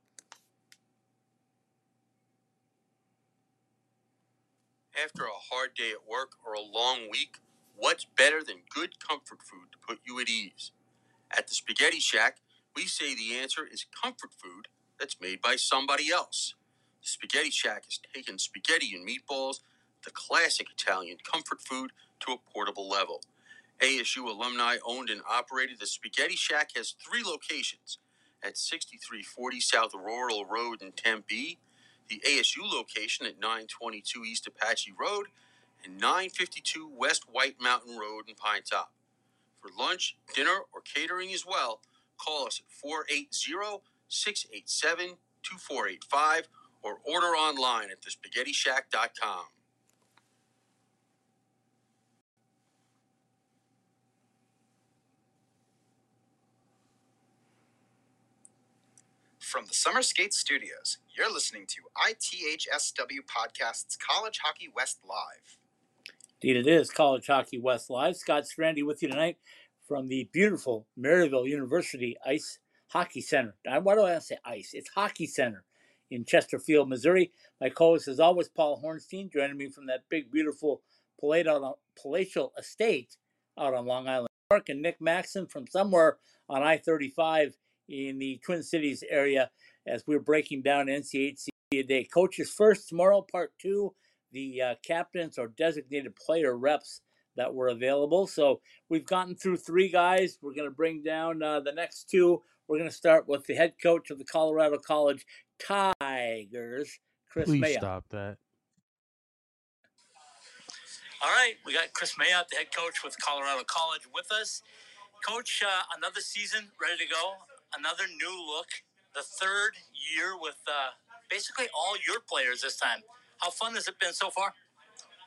After a hard day at work or a long week, what's better than good comfort food to put you at ease? At the Spaghetti Shack, we say the answer is comfort food that's made by somebody else. The Spaghetti Shack has taken spaghetti and meatballs, the classic Italian comfort food, to a portable level. ASU alumni owned and operated, the Spaghetti Shack has three locations at 6340 South Rural Road in Tempe, the ASU location at 922 East Apache Road, and 952 West White Mountain Road in Pine Top. For lunch, dinner, or catering as well, call us at 480 687 2485 or order online at thespaghettishack.com. From the Summer Skate Studios, you're listening to ITHSW Podcast's College Hockey West Live. Indeed, it is College Hockey West Live. Scott Strandy with you tonight from the beautiful Maryville University Ice Hockey Center. Why do I say ice? It's Hockey Center in Chesterfield, Missouri. My co-host is always Paul Hornstein, joining me from that big, beautiful palatial estate out on Long Island Park, and Nick Maxon from somewhere on I-35 in the Twin Cities area as we're breaking down NCHC a day. Coaches first tomorrow, part two, the uh, captains or designated player reps that were available. So we've gotten through three guys. We're going to bring down uh, the next two. We're going to start with the head coach of the Colorado College Tigers, Kris Please Mayotte. stop that. All right, we got Kris Mayotte, the head coach with Colorado College, with us. Coach, uh, another season ready to go, another new look, the third year with uh, basically all your players this time. How fun has it been so far?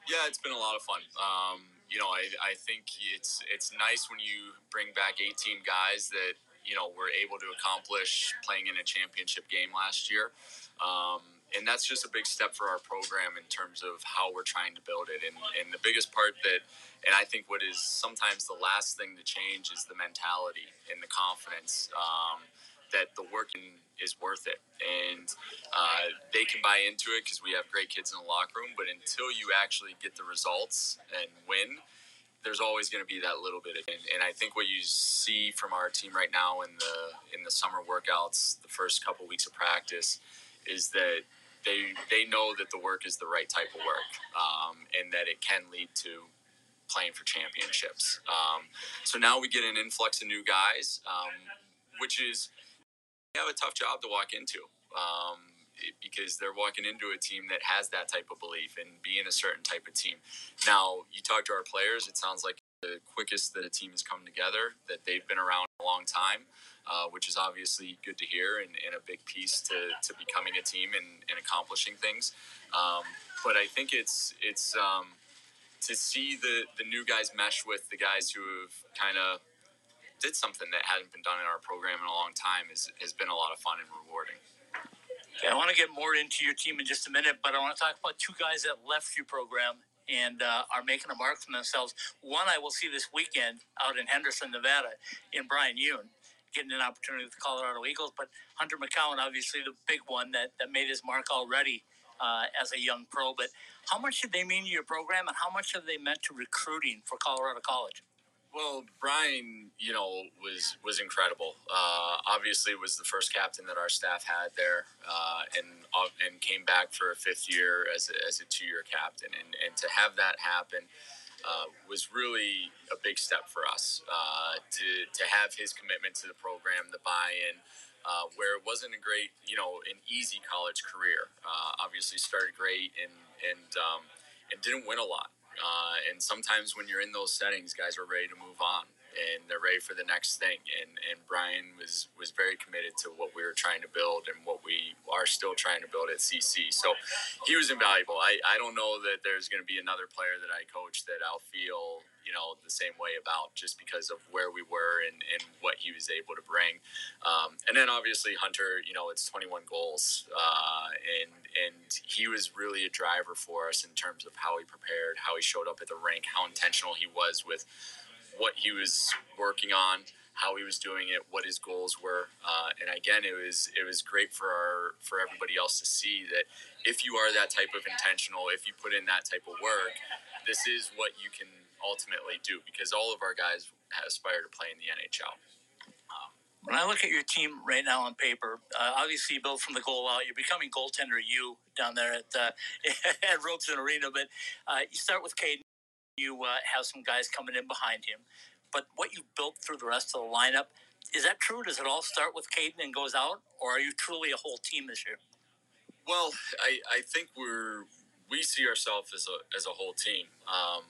Yeah, it's been a lot of fun. Um, you know, I, I think it's it's nice when you bring back 18 guys that you know were able to accomplish playing in a championship game last year. Um, and that's just a big step for our program in terms of how we're trying to build it. And, and the biggest part that, and I think what is sometimes the last thing to change is the mentality and the confidence um, that the work is worth it. And uh, they can buy into it because we have great kids in the locker room. But until you actually get the results and win, there's always going to be that little bit of, and, and I think what you see from our team right now in the in the summer workouts, the first couple weeks of practice, is that they they know that the work is the right type of work, um, and that it can lead to playing for championships. Um, so now we get an influx of new guys, um, which is we have a tough job to walk into um, because they're walking into a team that has that type of belief and being a certain type of team. Now you talk to our players, it sounds like the quickest that a team has come together, that they've been around a long time uh, which is obviously good to hear and, and, a big piece to, to becoming a team and, and accomplishing things. Um, but I think it's it's um, to see the, the new guys mesh with the guys who have kind of did something that hadn't been done in our program in a long time is, has been a lot of fun and rewarding. Okay, I want to get more into your team in just a minute, but I want to talk about two guys that left your program and uh, are making a mark for themselves. One I will see this weekend out in Henderson, Nevada, in Bryan Yoon getting an opportunity with the Colorado Eagles. But Hunter McKown, obviously the big one that, that made his mark already uh, as a young pro. But how much did they mean to your program, and how much have they meant to recruiting for Colorado College? Well, Bryan, you know, was was incredible. Uh, obviously, was the first captain that our staff had there, uh, and uh, and came back for a fifth year as a, as a two year captain, and and to have that happen uh, was really a big step for us uh, to, to have his commitment to the program, the buy-in, uh, where it wasn't a great, you know, an easy college career. Uh, obviously, started great and and um, and didn't win a lot. Uh, and sometimes when you're in those settings, guys are ready to move on and they're ready for the next thing. And and Bryan was was very committed to what we were trying to build and what we are still trying to build at CC. So he was invaluable. I, I don't know that there's going to be another player that I coach that I'll feel you know the same way about just because of where we were and, and what he was able to bring um, and then obviously hunter you know it's 21 goals uh, and and he was really a driver for us in terms of how he prepared how he showed up at the rink how intentional he was with what he was working on, how he was doing it, what his goals were, uh, and again, it was it was great for our for everybody else to see that if you are that type of intentional, if you put in that type of work, this is what you can ultimately do because all of our guys aspire to play in the NHL. When I look at your team right now on paper, uh, obviously you from the goal out. You're becoming goaltender you down there at uh, [laughs] at Robson Arena, but uh, you start with Kaidan you uh, have some guys coming in behind him. But what you built through the rest of the lineup, is that true? Does it all start with Kaidan and goes out, or are you truly a whole team this year? Well, I, I think we're we see ourselves as a as a whole team, um,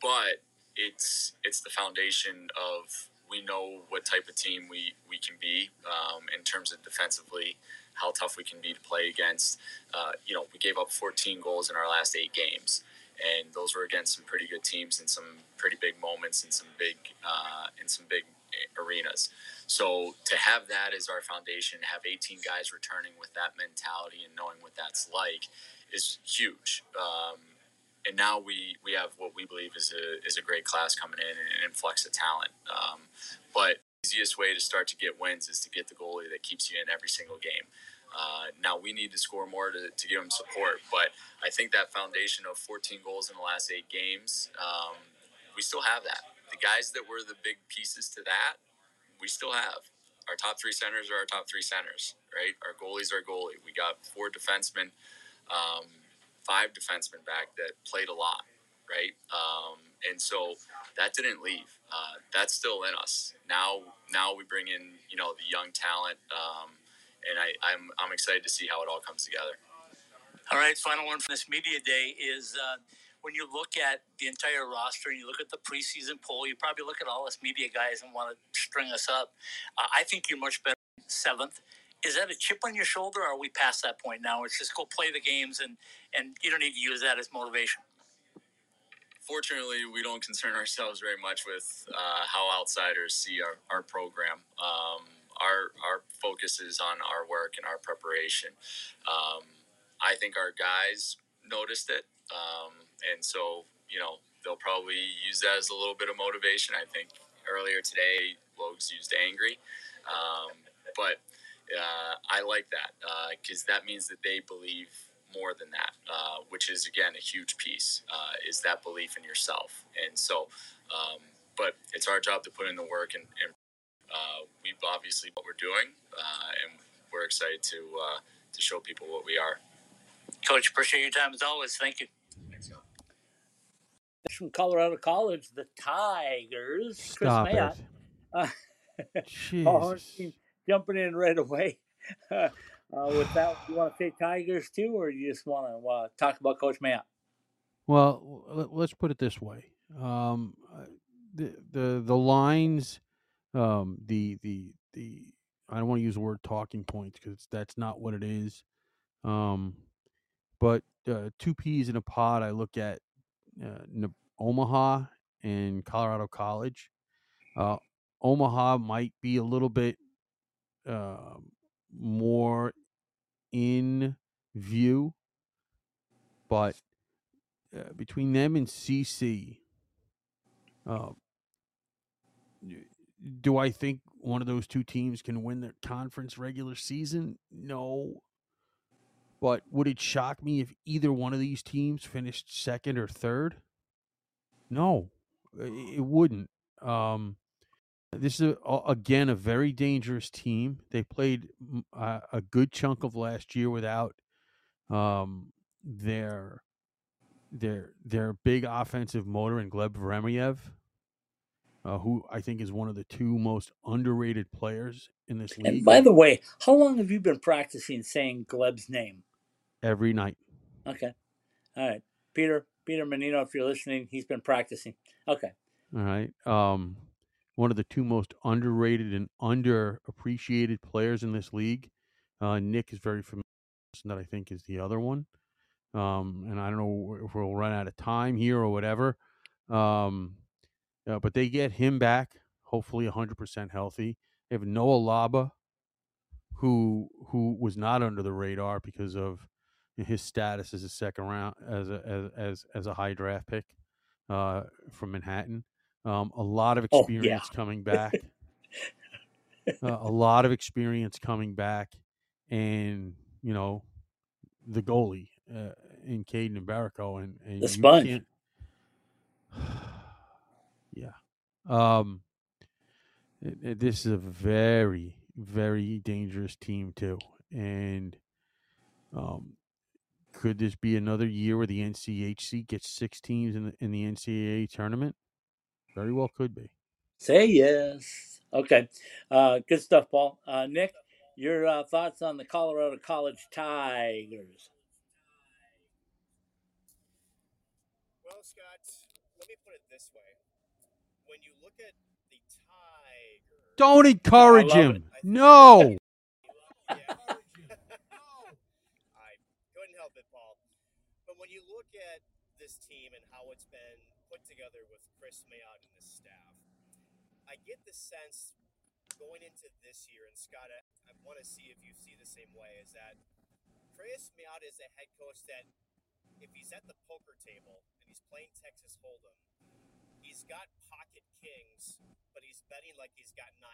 but it's it's the foundation of we know what type of team we we can be um, in terms of defensively, how tough we can be to play against. Uh, you know, we gave up 14 goals in our last eight games and those were against some pretty good teams and some pretty big moments and some big uh, and some big arenas. So to have that as our foundation, have 18 guys returning with that mentality and knowing what that's like is huge. Um, and now we, we have what we believe is a, is a great class coming in and an influx of talent. Um, but easiest way to start to get wins is to get the goalie that keeps you in every single game. Uh, now we need to score more to, to give them support, but I think that foundation of 14 goals in the last eight games, um, we still have that. The guys that were the big pieces to that, we still have. Our top three centers are our top three centers, right? Our goalie's our goalie. We got four defensemen, um, five defensemen back that played a lot, right? Um, and so that didn't leave. Uh, that's still in us. Now, now we bring in, you know, the young talent. Um, and I, I'm, I'm excited to see how it all comes together. All right, final one from this media day is uh, when you look at the entire roster and you look at the preseason poll, you probably look at all us media guys and want to string us up. Uh, I think you're much better seventh. Is that a chip on your shoulder, or are we past that point now? It's just go play the games, and and you don't need to use that as motivation. Fortunately, we don't concern ourselves very much with uh, how outsiders see our, our program. Um, our our focus is on our work and our preparation. Um, I think our guys noticed it, um, and so you know they'll probably use that as a little bit of motivation. I think earlier today, Logs used angry, um, but uh, I like that because uh, that means that they believe more than that, uh, which is again a huge piece. Uh, is that belief in yourself, and so. Um, but it's our job to put in the work and, and obviously what we're doing, uh, and we're excited to uh, to show people what we are. Coach, appreciate your time as always. Thank you. Thanks, From Colorado College, the Tigers. Stop Kris Mayotte. it. [laughs] Uh, jumping in right away. [laughs] Uh, with that, you want to say Tigers too, or you just want to uh, talk about Coach Mayotte? Well, let's put it this way: um, the the the lines um, the the the I don't want to use the word talking points because that's not what it is. Um, but uh, two peas in a pod. I look at uh, Omaha and Colorado College. Uh, Omaha might be a little bit uh, more in view, but uh, between them and CC, do I think one of those two teams can win their conference regular season? No. But would it shock me if either one of these teams finished second or third? No, it wouldn't. Um, this is a, again a very dangerous team. They played a, good chunk of last year without um, their their their big offensive motor in Gleb Veremyev uh, who I think is one of the two most underrated players in this league. And by the way, how long have you been practicing saying Gleb's name? Every night. Okay. All right. Peter, Peter Menino, if you're listening, he's been practicing. Okay. All right. Um, one of the two most underrated and underappreciated players in this league. Uh, Nick is very familiar that I think is the other one. Um, and I don't know if we'll run out of time here or whatever. Um, uh, but they get him back, hopefully 100% healthy. They have Noah Laba, who who was not under the radar because of his status as a second round as a as as, as a high draft pick uh, from Manhattan. Um, a lot of experience oh, yeah. coming back. [laughs] uh, a lot of experience coming back, and you know the goalie uh, in Kaidan Mbereko and, and the sponge. Yeah. Um, it, it, this is a very, very dangerous team too, and um, could this be another year where the NCHC gets six teams in the in the NCAA tournament? Very well, could be. Say yes. Okay, uh, good stuff, Paul. Uh, Nick, your uh, thoughts on the Colorado College Tigers? Well, Scott, let me put it this way when you look at the Tiger, don't encourage him. [laughs] No. I couldn't help it, Paul. But when you look at this team and how it's been put together with Kris Mayotte and his staff, I get the sense going into this year, and Scott, I, I want to see if you see the same way, is that Kris Mayotte is a head coach that if he's at the poker table and he's playing Texas Hold'em, he's got pocket kings, but he's betting like he's got 9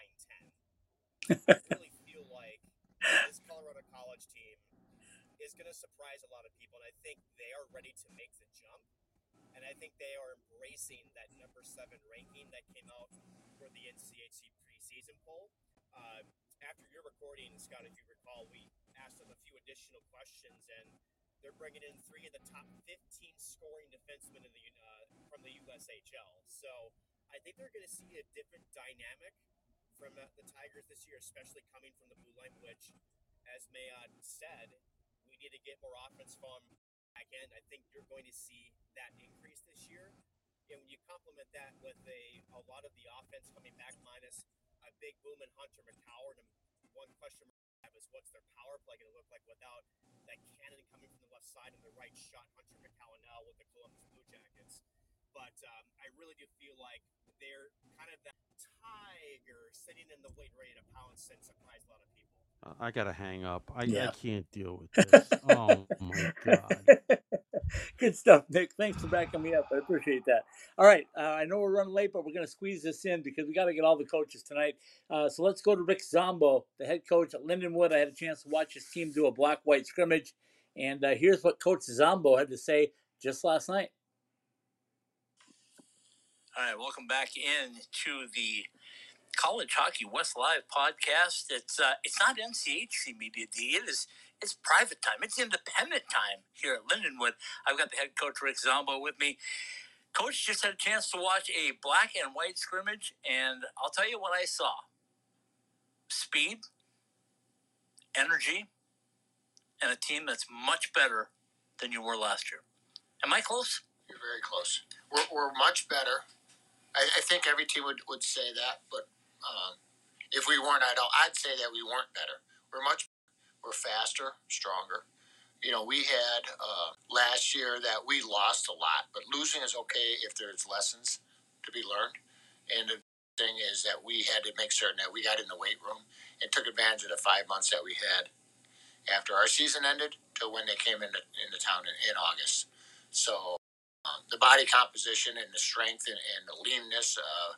10. [laughs] I really feel like this Colorado College team is going to surprise a lot of people, and I think they are ready to make the jump. And I think they are embracing that number seven ranking that came out for the NCHC preseason poll. Uh, after your recording, Scott, if you recall, we asked them a few additional questions, and they're bringing in three of the top 15 scoring defensemen in the uh, from the USHL. So I think they're going to see a different dynamic from uh, the Tigers this year, especially coming from the blue line, which, as Mayotte said, we need to get more offense from back end. I think you're going to see that increase this year. And when you complement that with a, a lot of the offense coming back minus a big boom in Hunter McKown, and one question is what's their power play going to look like without that cannon coming from the left side and the right shot Hunter McKown now with the Columbus Blue Jackets. But um, I really do feel like they're kind of that tiger sitting in the wait ready to pounce and surprise a lot of people. Uh, I gotta hang up. I, Yeah. I can't deal with this. oh my [laughs] god. [laughs] Good stuff, Nick. Thanks for backing me up. I appreciate that. All right. Uh, I know we're running late, but we're going to squeeze this in because we got to get all the coaches tonight. Uh, so let's go to Rick Zombo, the head coach at Lindenwood. I had a chance to watch his team do a black white scrimmage. And uh, here's what Coach Zombo had to say just last night. All right, welcome back in to the College Hockey West Live podcast. It's uh, it's not NCHC Media D. It is it's private time. It's independent time here at Lindenwood. I've got the head coach Rick Zombo with me. Coach just had a chance to watch a black and white scrimmage, and I'll tell you what I saw: speed, energy, and a team that's much better than you were last year. Am I close? You're very close. We're, we're much better. I, I think every team would, would say that, but um, if we weren't, I'd, I'd say that we weren't better. We're much faster, stronger. You know, we had uh, last year that we lost a lot, but losing is okay if there's lessons to be learned. And the thing is that we had to make certain that we got in the weight room and took advantage of the five months that we had after our season ended to when they came into, into town in, in August. So um, the body composition and the strength and, and the leanness uh,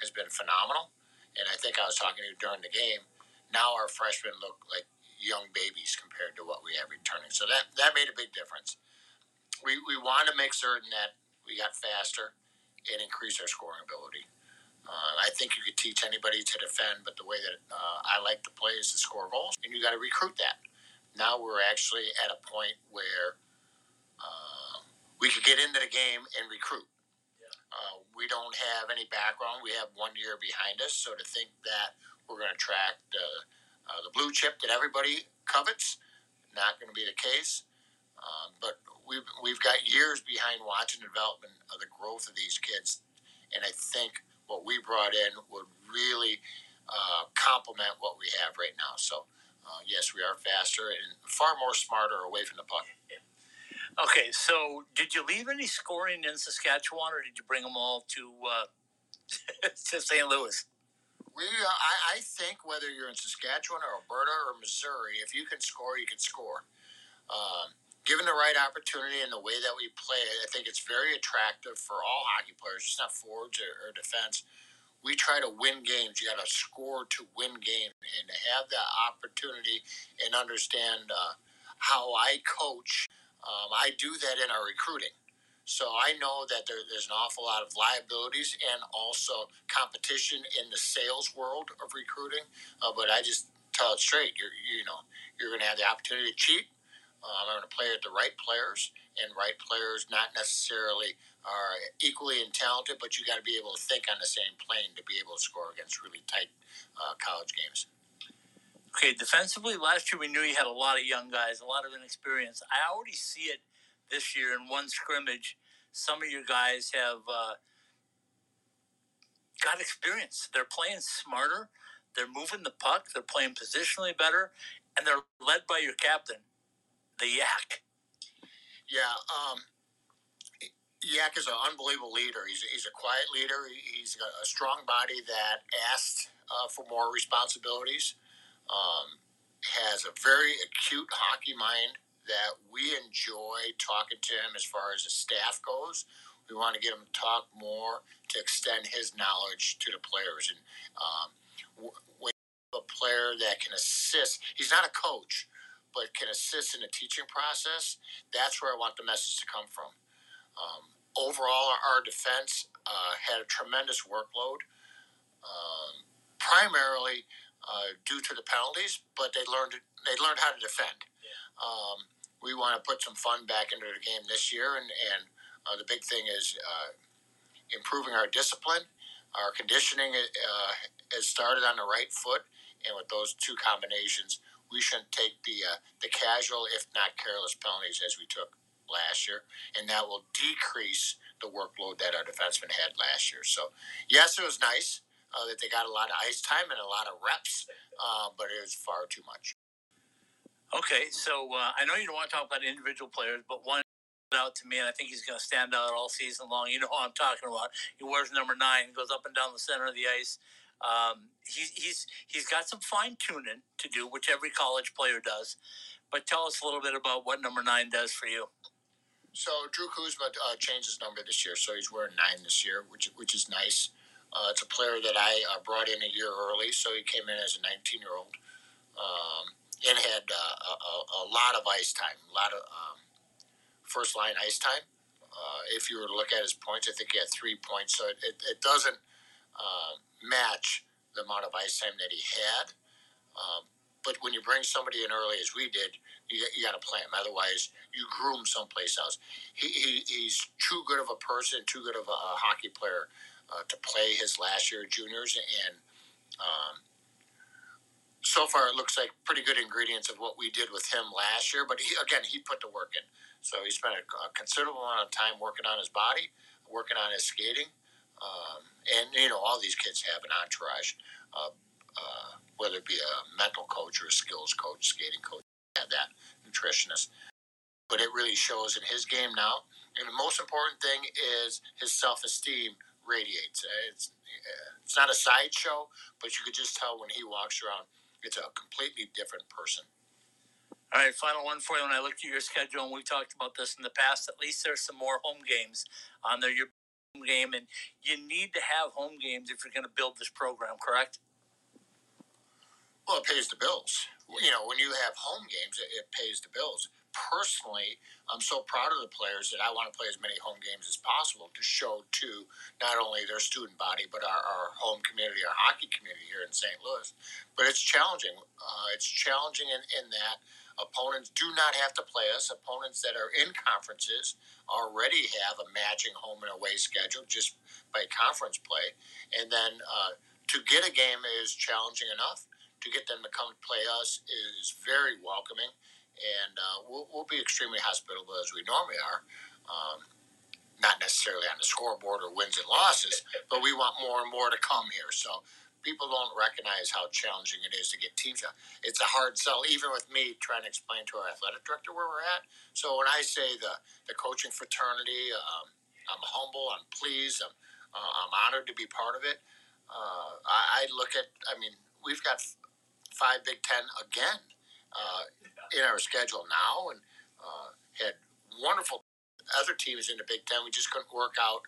has been phenomenal. And I think I was talking to you during the game. Now our freshmen look like young babies compared to what we have returning. So that, that made a big difference. We, we want to make certain that we got faster and increase our scoring ability. Uh, I think you could teach anybody to defend, but the way that uh, I like to play is to score goals, and you got to recruit that. Now we're actually at a point where uh, we could get into the game and recruit. Uh, we don't have any background. We have one year behind us, so to think that we're going to attract uh, the blue chip that everybody covets, not going to be the case. Uh, but we've we've got years behind watching the development of the growth of these kids, and I think what we brought in would really uh, complement what we have right now. So. Uh, yes, we are faster and far more smarter away from the puck. Okay, so did you leave any scoring in Saskatchewan, or did you bring them all to uh, [laughs] to St. Louis? We, uh, I, I think whether you're in Saskatchewan or Alberta or Missouri, if you can score, you can score. Um, given the right opportunity and the way that we play, I think it's very attractive for all hockey players, just not forwards or, or defense. We try to win games. You got to score to win games, and to have that opportunity and understand uh, how I coach. Um, I do that in our recruiting. So I know that there, there's an awful lot of liabilities and also competition in the sales world of recruiting. Uh, but I just tell it straight. You're you know you're going to have the opportunity to cheat. Um, I'm going to play with the right players, and right players not necessarily are equally and talented, but you got to be able to think on the same plane to be able to score against really tight uh, college games. Okay, defensively, last year we knew you had a lot of young guys, a lot of inexperience. I already see it this year in one scrimmage. Some of your guys have uh, got experience. They're playing smarter. They're moving the puck. They're playing positionally better, and they're led by your captain, the Yak. Yeah, um, Yak is an unbelievable leader. He's, he's a quiet leader. He's got a strong body that asks uh, for more responsibilities. Um, has a very acute hockey mind that we enjoy talking to him as far as the staff goes. We want to get him to talk more to extend his knowledge to the players. And um, when a player that can assist, he's not a coach, but can assist in the teaching process, that's where I want the message to come from. Um, overall, our, defense uh, had a tremendous workload, um, primarily uh, due to the penalties, but they learned they learned how to defend. Um, we want to put some fun back into the game this year, and and uh, the big thing is uh, improving our discipline. Our conditioning uh, has started on the right foot, and with those two combinations, we shouldn't take the uh, the casual, if not careless, penalties as we took last year, and that will decrease the workload that our defensemen had last year. So, yes, it was nice uh, that they got a lot of ice time and a lot of reps, uh, but it was far too much. Okay, so uh, I know you don't want to talk about individual players, but one out to me, and I think he's going to stand out all season long. You know who I'm talking about. He wears number nine, goes up and down the center of the ice. Um, he, he's he's got some fine tuning to do, which every college player does. But tell us a little bit about what number nine does for you. So Drew Kuzma uh, changed his number this year, so he's wearing nine this year, which which is nice. Uh, it's a player that I uh, brought in a year early, so he came in as a 19 year old um, and had uh, a, a, lot of ice time, a lot of um, first line ice time. Uh, if you were to look at his points, I think he had three points, so it, it, it doesn't uh, match the amount of ice time that he had. Um, but when you bring somebody in early, as we did, you, you got to play him. Otherwise, you groom someplace else. He, he, he's too good of a person, too good of a, hockey player uh, to play his last year juniors, and um, so far it looks like pretty good ingredients of what we did with him last year. But he, again, he put the work in, so he spent a, a considerable amount of time working on his body, working on his skating, um, and you know all these kids have an entourage, uh, uh, whether it be a mental coach or a skills coach, skating coach, have that nutritionist. But it really shows in his game now. And the most important thing is his self esteem radiates. It's uh, it's not a sideshow, but you could just tell when he walks around, it's a completely different person. All right, final one for you. When I looked at your schedule, and we talked about this in the past, at least there's some more home games on there. Your home game, and you need to have home games if you're going to build this program, correct? Well, it pays the bills. You know, when you have home games, it, it pays the bills personally, I'm so proud of the players that I want to play as many home games as possible to show to not only their student body but our, our home community, our hockey community here in St. Louis. But it's challenging. Uh, it's challenging in, in that opponents do not have to play us. Opponents that are in conferences already have a matching home and away schedule just by conference play, and then uh, to get a game is challenging enough. To get them to come play us is very welcoming and uh, we'll, we'll be extremely hospitable as we normally are. Um, not necessarily on the scoreboard or wins and losses, but we want more and more to come here. So people don't recognize how challenging it is to get teams. It's a hard sell, even with me trying to explain to our athletic director where we're at. So when I say the the coaching fraternity, um, I'm humble, I'm pleased, I'm uh, I'm honored to be part of it. Uh, I, I, look at, I mean, we've got five Big Ten again. Uh, in our schedule now and uh, had wonderful other teams in the Big Ten. We just couldn't work out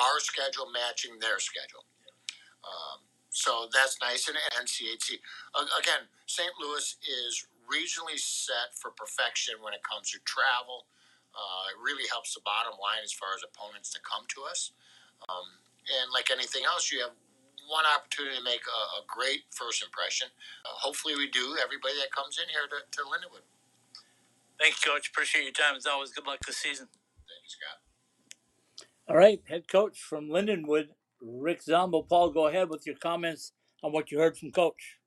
our schedule matching their schedule. Um, so that's nice. And NCHC, again, St. Louis is regionally set for perfection when it comes to travel. Uh, it really helps the bottom line as far as opponents to come to us. Um, and like anything else, you have one opportunity to make a, a great first impression. Uh, hopefully, we do. Everybody that comes in here to, to Lindenwood. Thank you, Coach. Appreciate your time. As always, good luck this season. Thank you, Scott. All right, head coach from Lindenwood, Rick Zombo. Paul, go ahead with your comments on what you heard from Coach.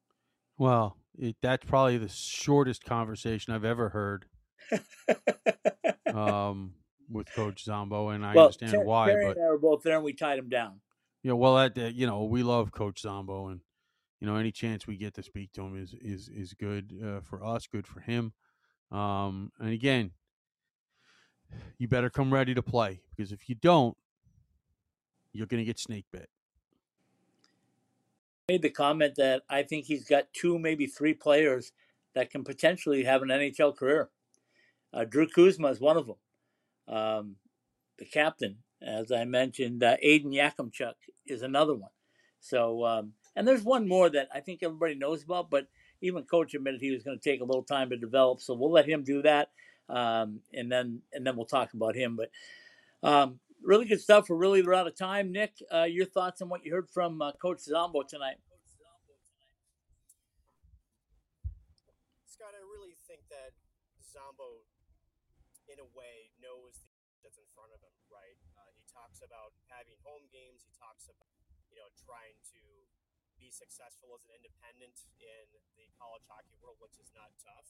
Well, it, that's probably the shortest conversation I've ever heard [laughs] um, with Coach Zombo, and I well, understand Ter- why. Terry but and I were both there, and we tied him down. Yeah, well, uh, you know, we love Coach Zombo, and you know, any chance we get to speak to him is is is good uh, for us, good for him. Um, and again, you better come ready to play because if you don't, you're going to get snake bit. Made the comment that I think he's got two, maybe three players that can potentially have an NHL career. Uh, Drew Kuzma is one of them. Um, the captain, as I mentioned, uh, Aiden Yakimchuk is another one. So, um, and there's one more that I think everybody knows about, but even coach admitted he was going to take a little time to develop. So we'll let him do that, um, and then and then we'll talk about him. But um, really good stuff. We're really out of time. Nick, uh, your thoughts on what you heard from uh, Coach Zombo tonight? Scott, I really think that Zombo, in a way, knows the that's in front of him. Right? Uh, he talks about having home games. He talks about you know trying to be successful as an independent in the college hockey world, which is not tough.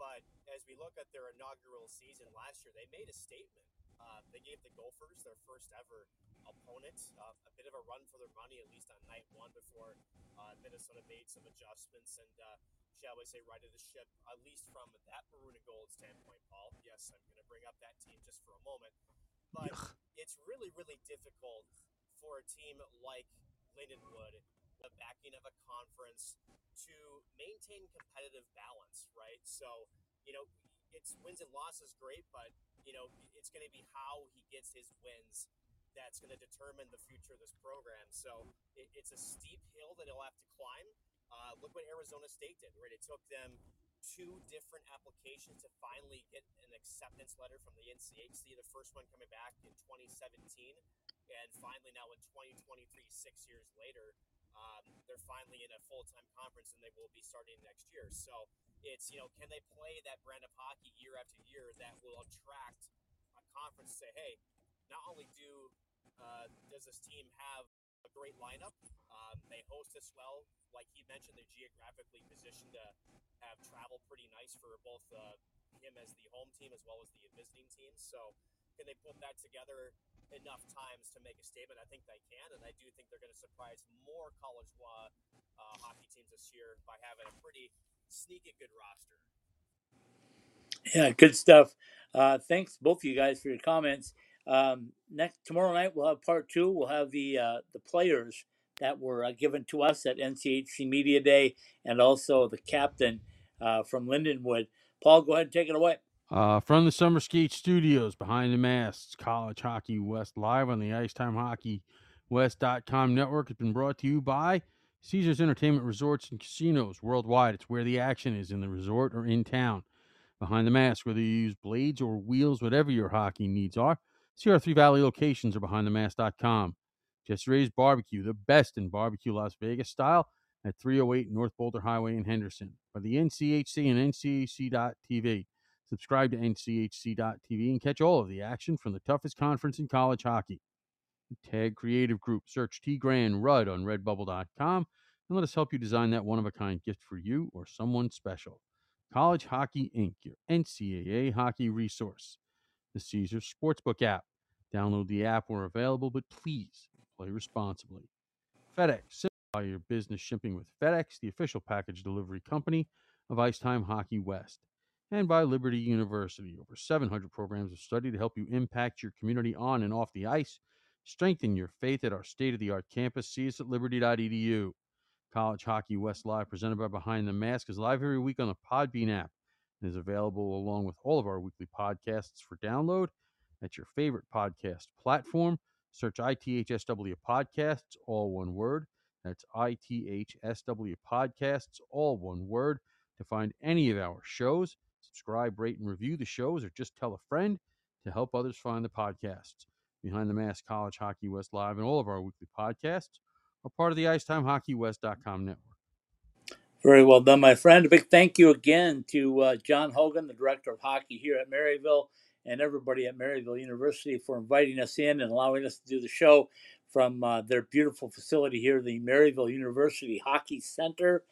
But as we look at their inaugural season last year, they made a statement. Uh, they gave the Gophers their first ever opponent uh, a bit of a run for their money, at least on night one, before uh, Minnesota made some adjustments and, uh, shall we say, righted the ship, at least from that maroon and gold standpoint, Paul. Yes, I'm going to bring up that team just for a moment. But it's really, really difficult for a team like Lindenwood, the backing of a conference, to maintain competitive balance, right? So, you know, it's wins and losses great, but you know, it's going to be how he gets his wins that's going to determine the future of this program. So it, it's a steep hill that he'll have to climb. Uh, look what Arizona State did, right? It took them two different applications to finally get an acceptance letter from the NCHC. The first one coming back in 2017, and finally now in 2023, six years later, um, they're finally in a full-time conference, and they will be starting next year. So it's you know, can they play that brand of hockey year after year that will attract a conference to say, hey, not only do uh, does this team have a great lineup, um, they host us well. Like he mentioned, they're geographically positioned to have travel pretty nice for both uh, him as the home team as well as the visiting team. So can they put that together enough times to make a statement? I think they can, and I do think they're going to surprise more college uh, hockey teams this year by having a pretty sneaky good roster. Yeah, good stuff. Uh, thanks both of you guys for your comments. Um, next tomorrow night we'll have part two. We'll have the uh, the players that were uh, given to us at NCHC Media Day, and also the captain uh, from Lindenwood. Paul, go ahead and take it away. Uh, from the Summer Skate Studios, behind the masks, College Hockey West live on the Icetime Hockey West.com network has been brought to you by Caesars Entertainment Resorts and Casinos worldwide. It's where the action is in the resort or in town. Behind the mask, whether you use blades or wheels, whatever your hockey needs are, see our three valley locations or behindthemask.com. Just Ray's Barbecue, the best in barbecue Las Vegas style at 308 North Boulder Highway in Henderson. By the NCHC and NCHC.TV. Subscribe to NCHC.TV and catch all of the action from the toughest conference in college hockey. Tag Creative Group. Search T Grand Rudd on redbubble.com and let us help you design that one of a kind gift for you or someone special. College Hockey Inc., your NCAA hockey resource. The Caesars Sportsbook app. Download the app where available, but please play responsibly. FedEx. Simplify your business shipping with FedEx, the official package delivery company of Icetime Hockey West. And by Liberty University. Over 700 programs of study to help you impact your community on and off the ice. Strengthen your faith at our state of the art campus. See us at liberty.edu. College Hockey West Live, presented by Behind the Mask, is live every week on the Podbean app and is available along with all of our weekly podcasts for download at your favorite podcast platform. Search ITHSW Podcasts, all one word. That's ITHSW Podcasts, all one word, to find any of our shows. Subscribe, rate, and review the shows, or just tell a friend to help others find the podcasts. Behind the Mask College Hockey West Live and all of our weekly podcasts are part of the IcetimeHockeyWest.com network. Very well done, my friend. A big thank you again to uh, John Hogan, the director of hockey here at Maryville, and everybody at Maryville University for inviting us in and allowing us to do the show from uh, their beautiful facility here, the Maryville University Hockey Center.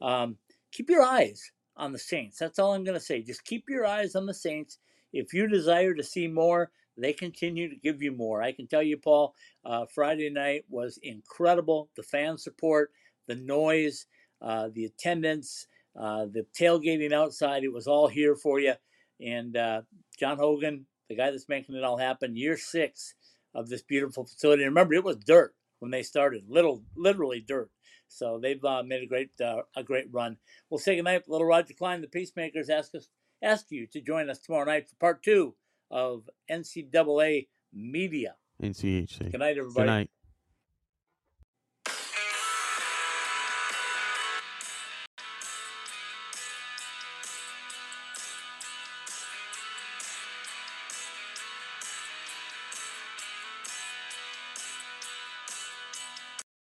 Um, keep your eyes on the Saints. That's all I'm going to say. Just keep your eyes on the Saints. If you desire to see more, they continue to give you more. I can tell you, Paul, uh, Friday night was incredible. The fan support, the noise, uh, the attendance, uh, the tailgating outside, it was all here for you. And uh, John Hogan, the guy that's making it all happen. Year six of this beautiful facility. And remember, it was dirt when they started, little, literally dirt. So they've uh, made a great, uh, a great run. We'll say goodnight. Little Roger Klein, the Peacemakers, ask us, ask you to join us tomorrow night for part two of NCAA Media. NCHC. Good night, everybody. Good night.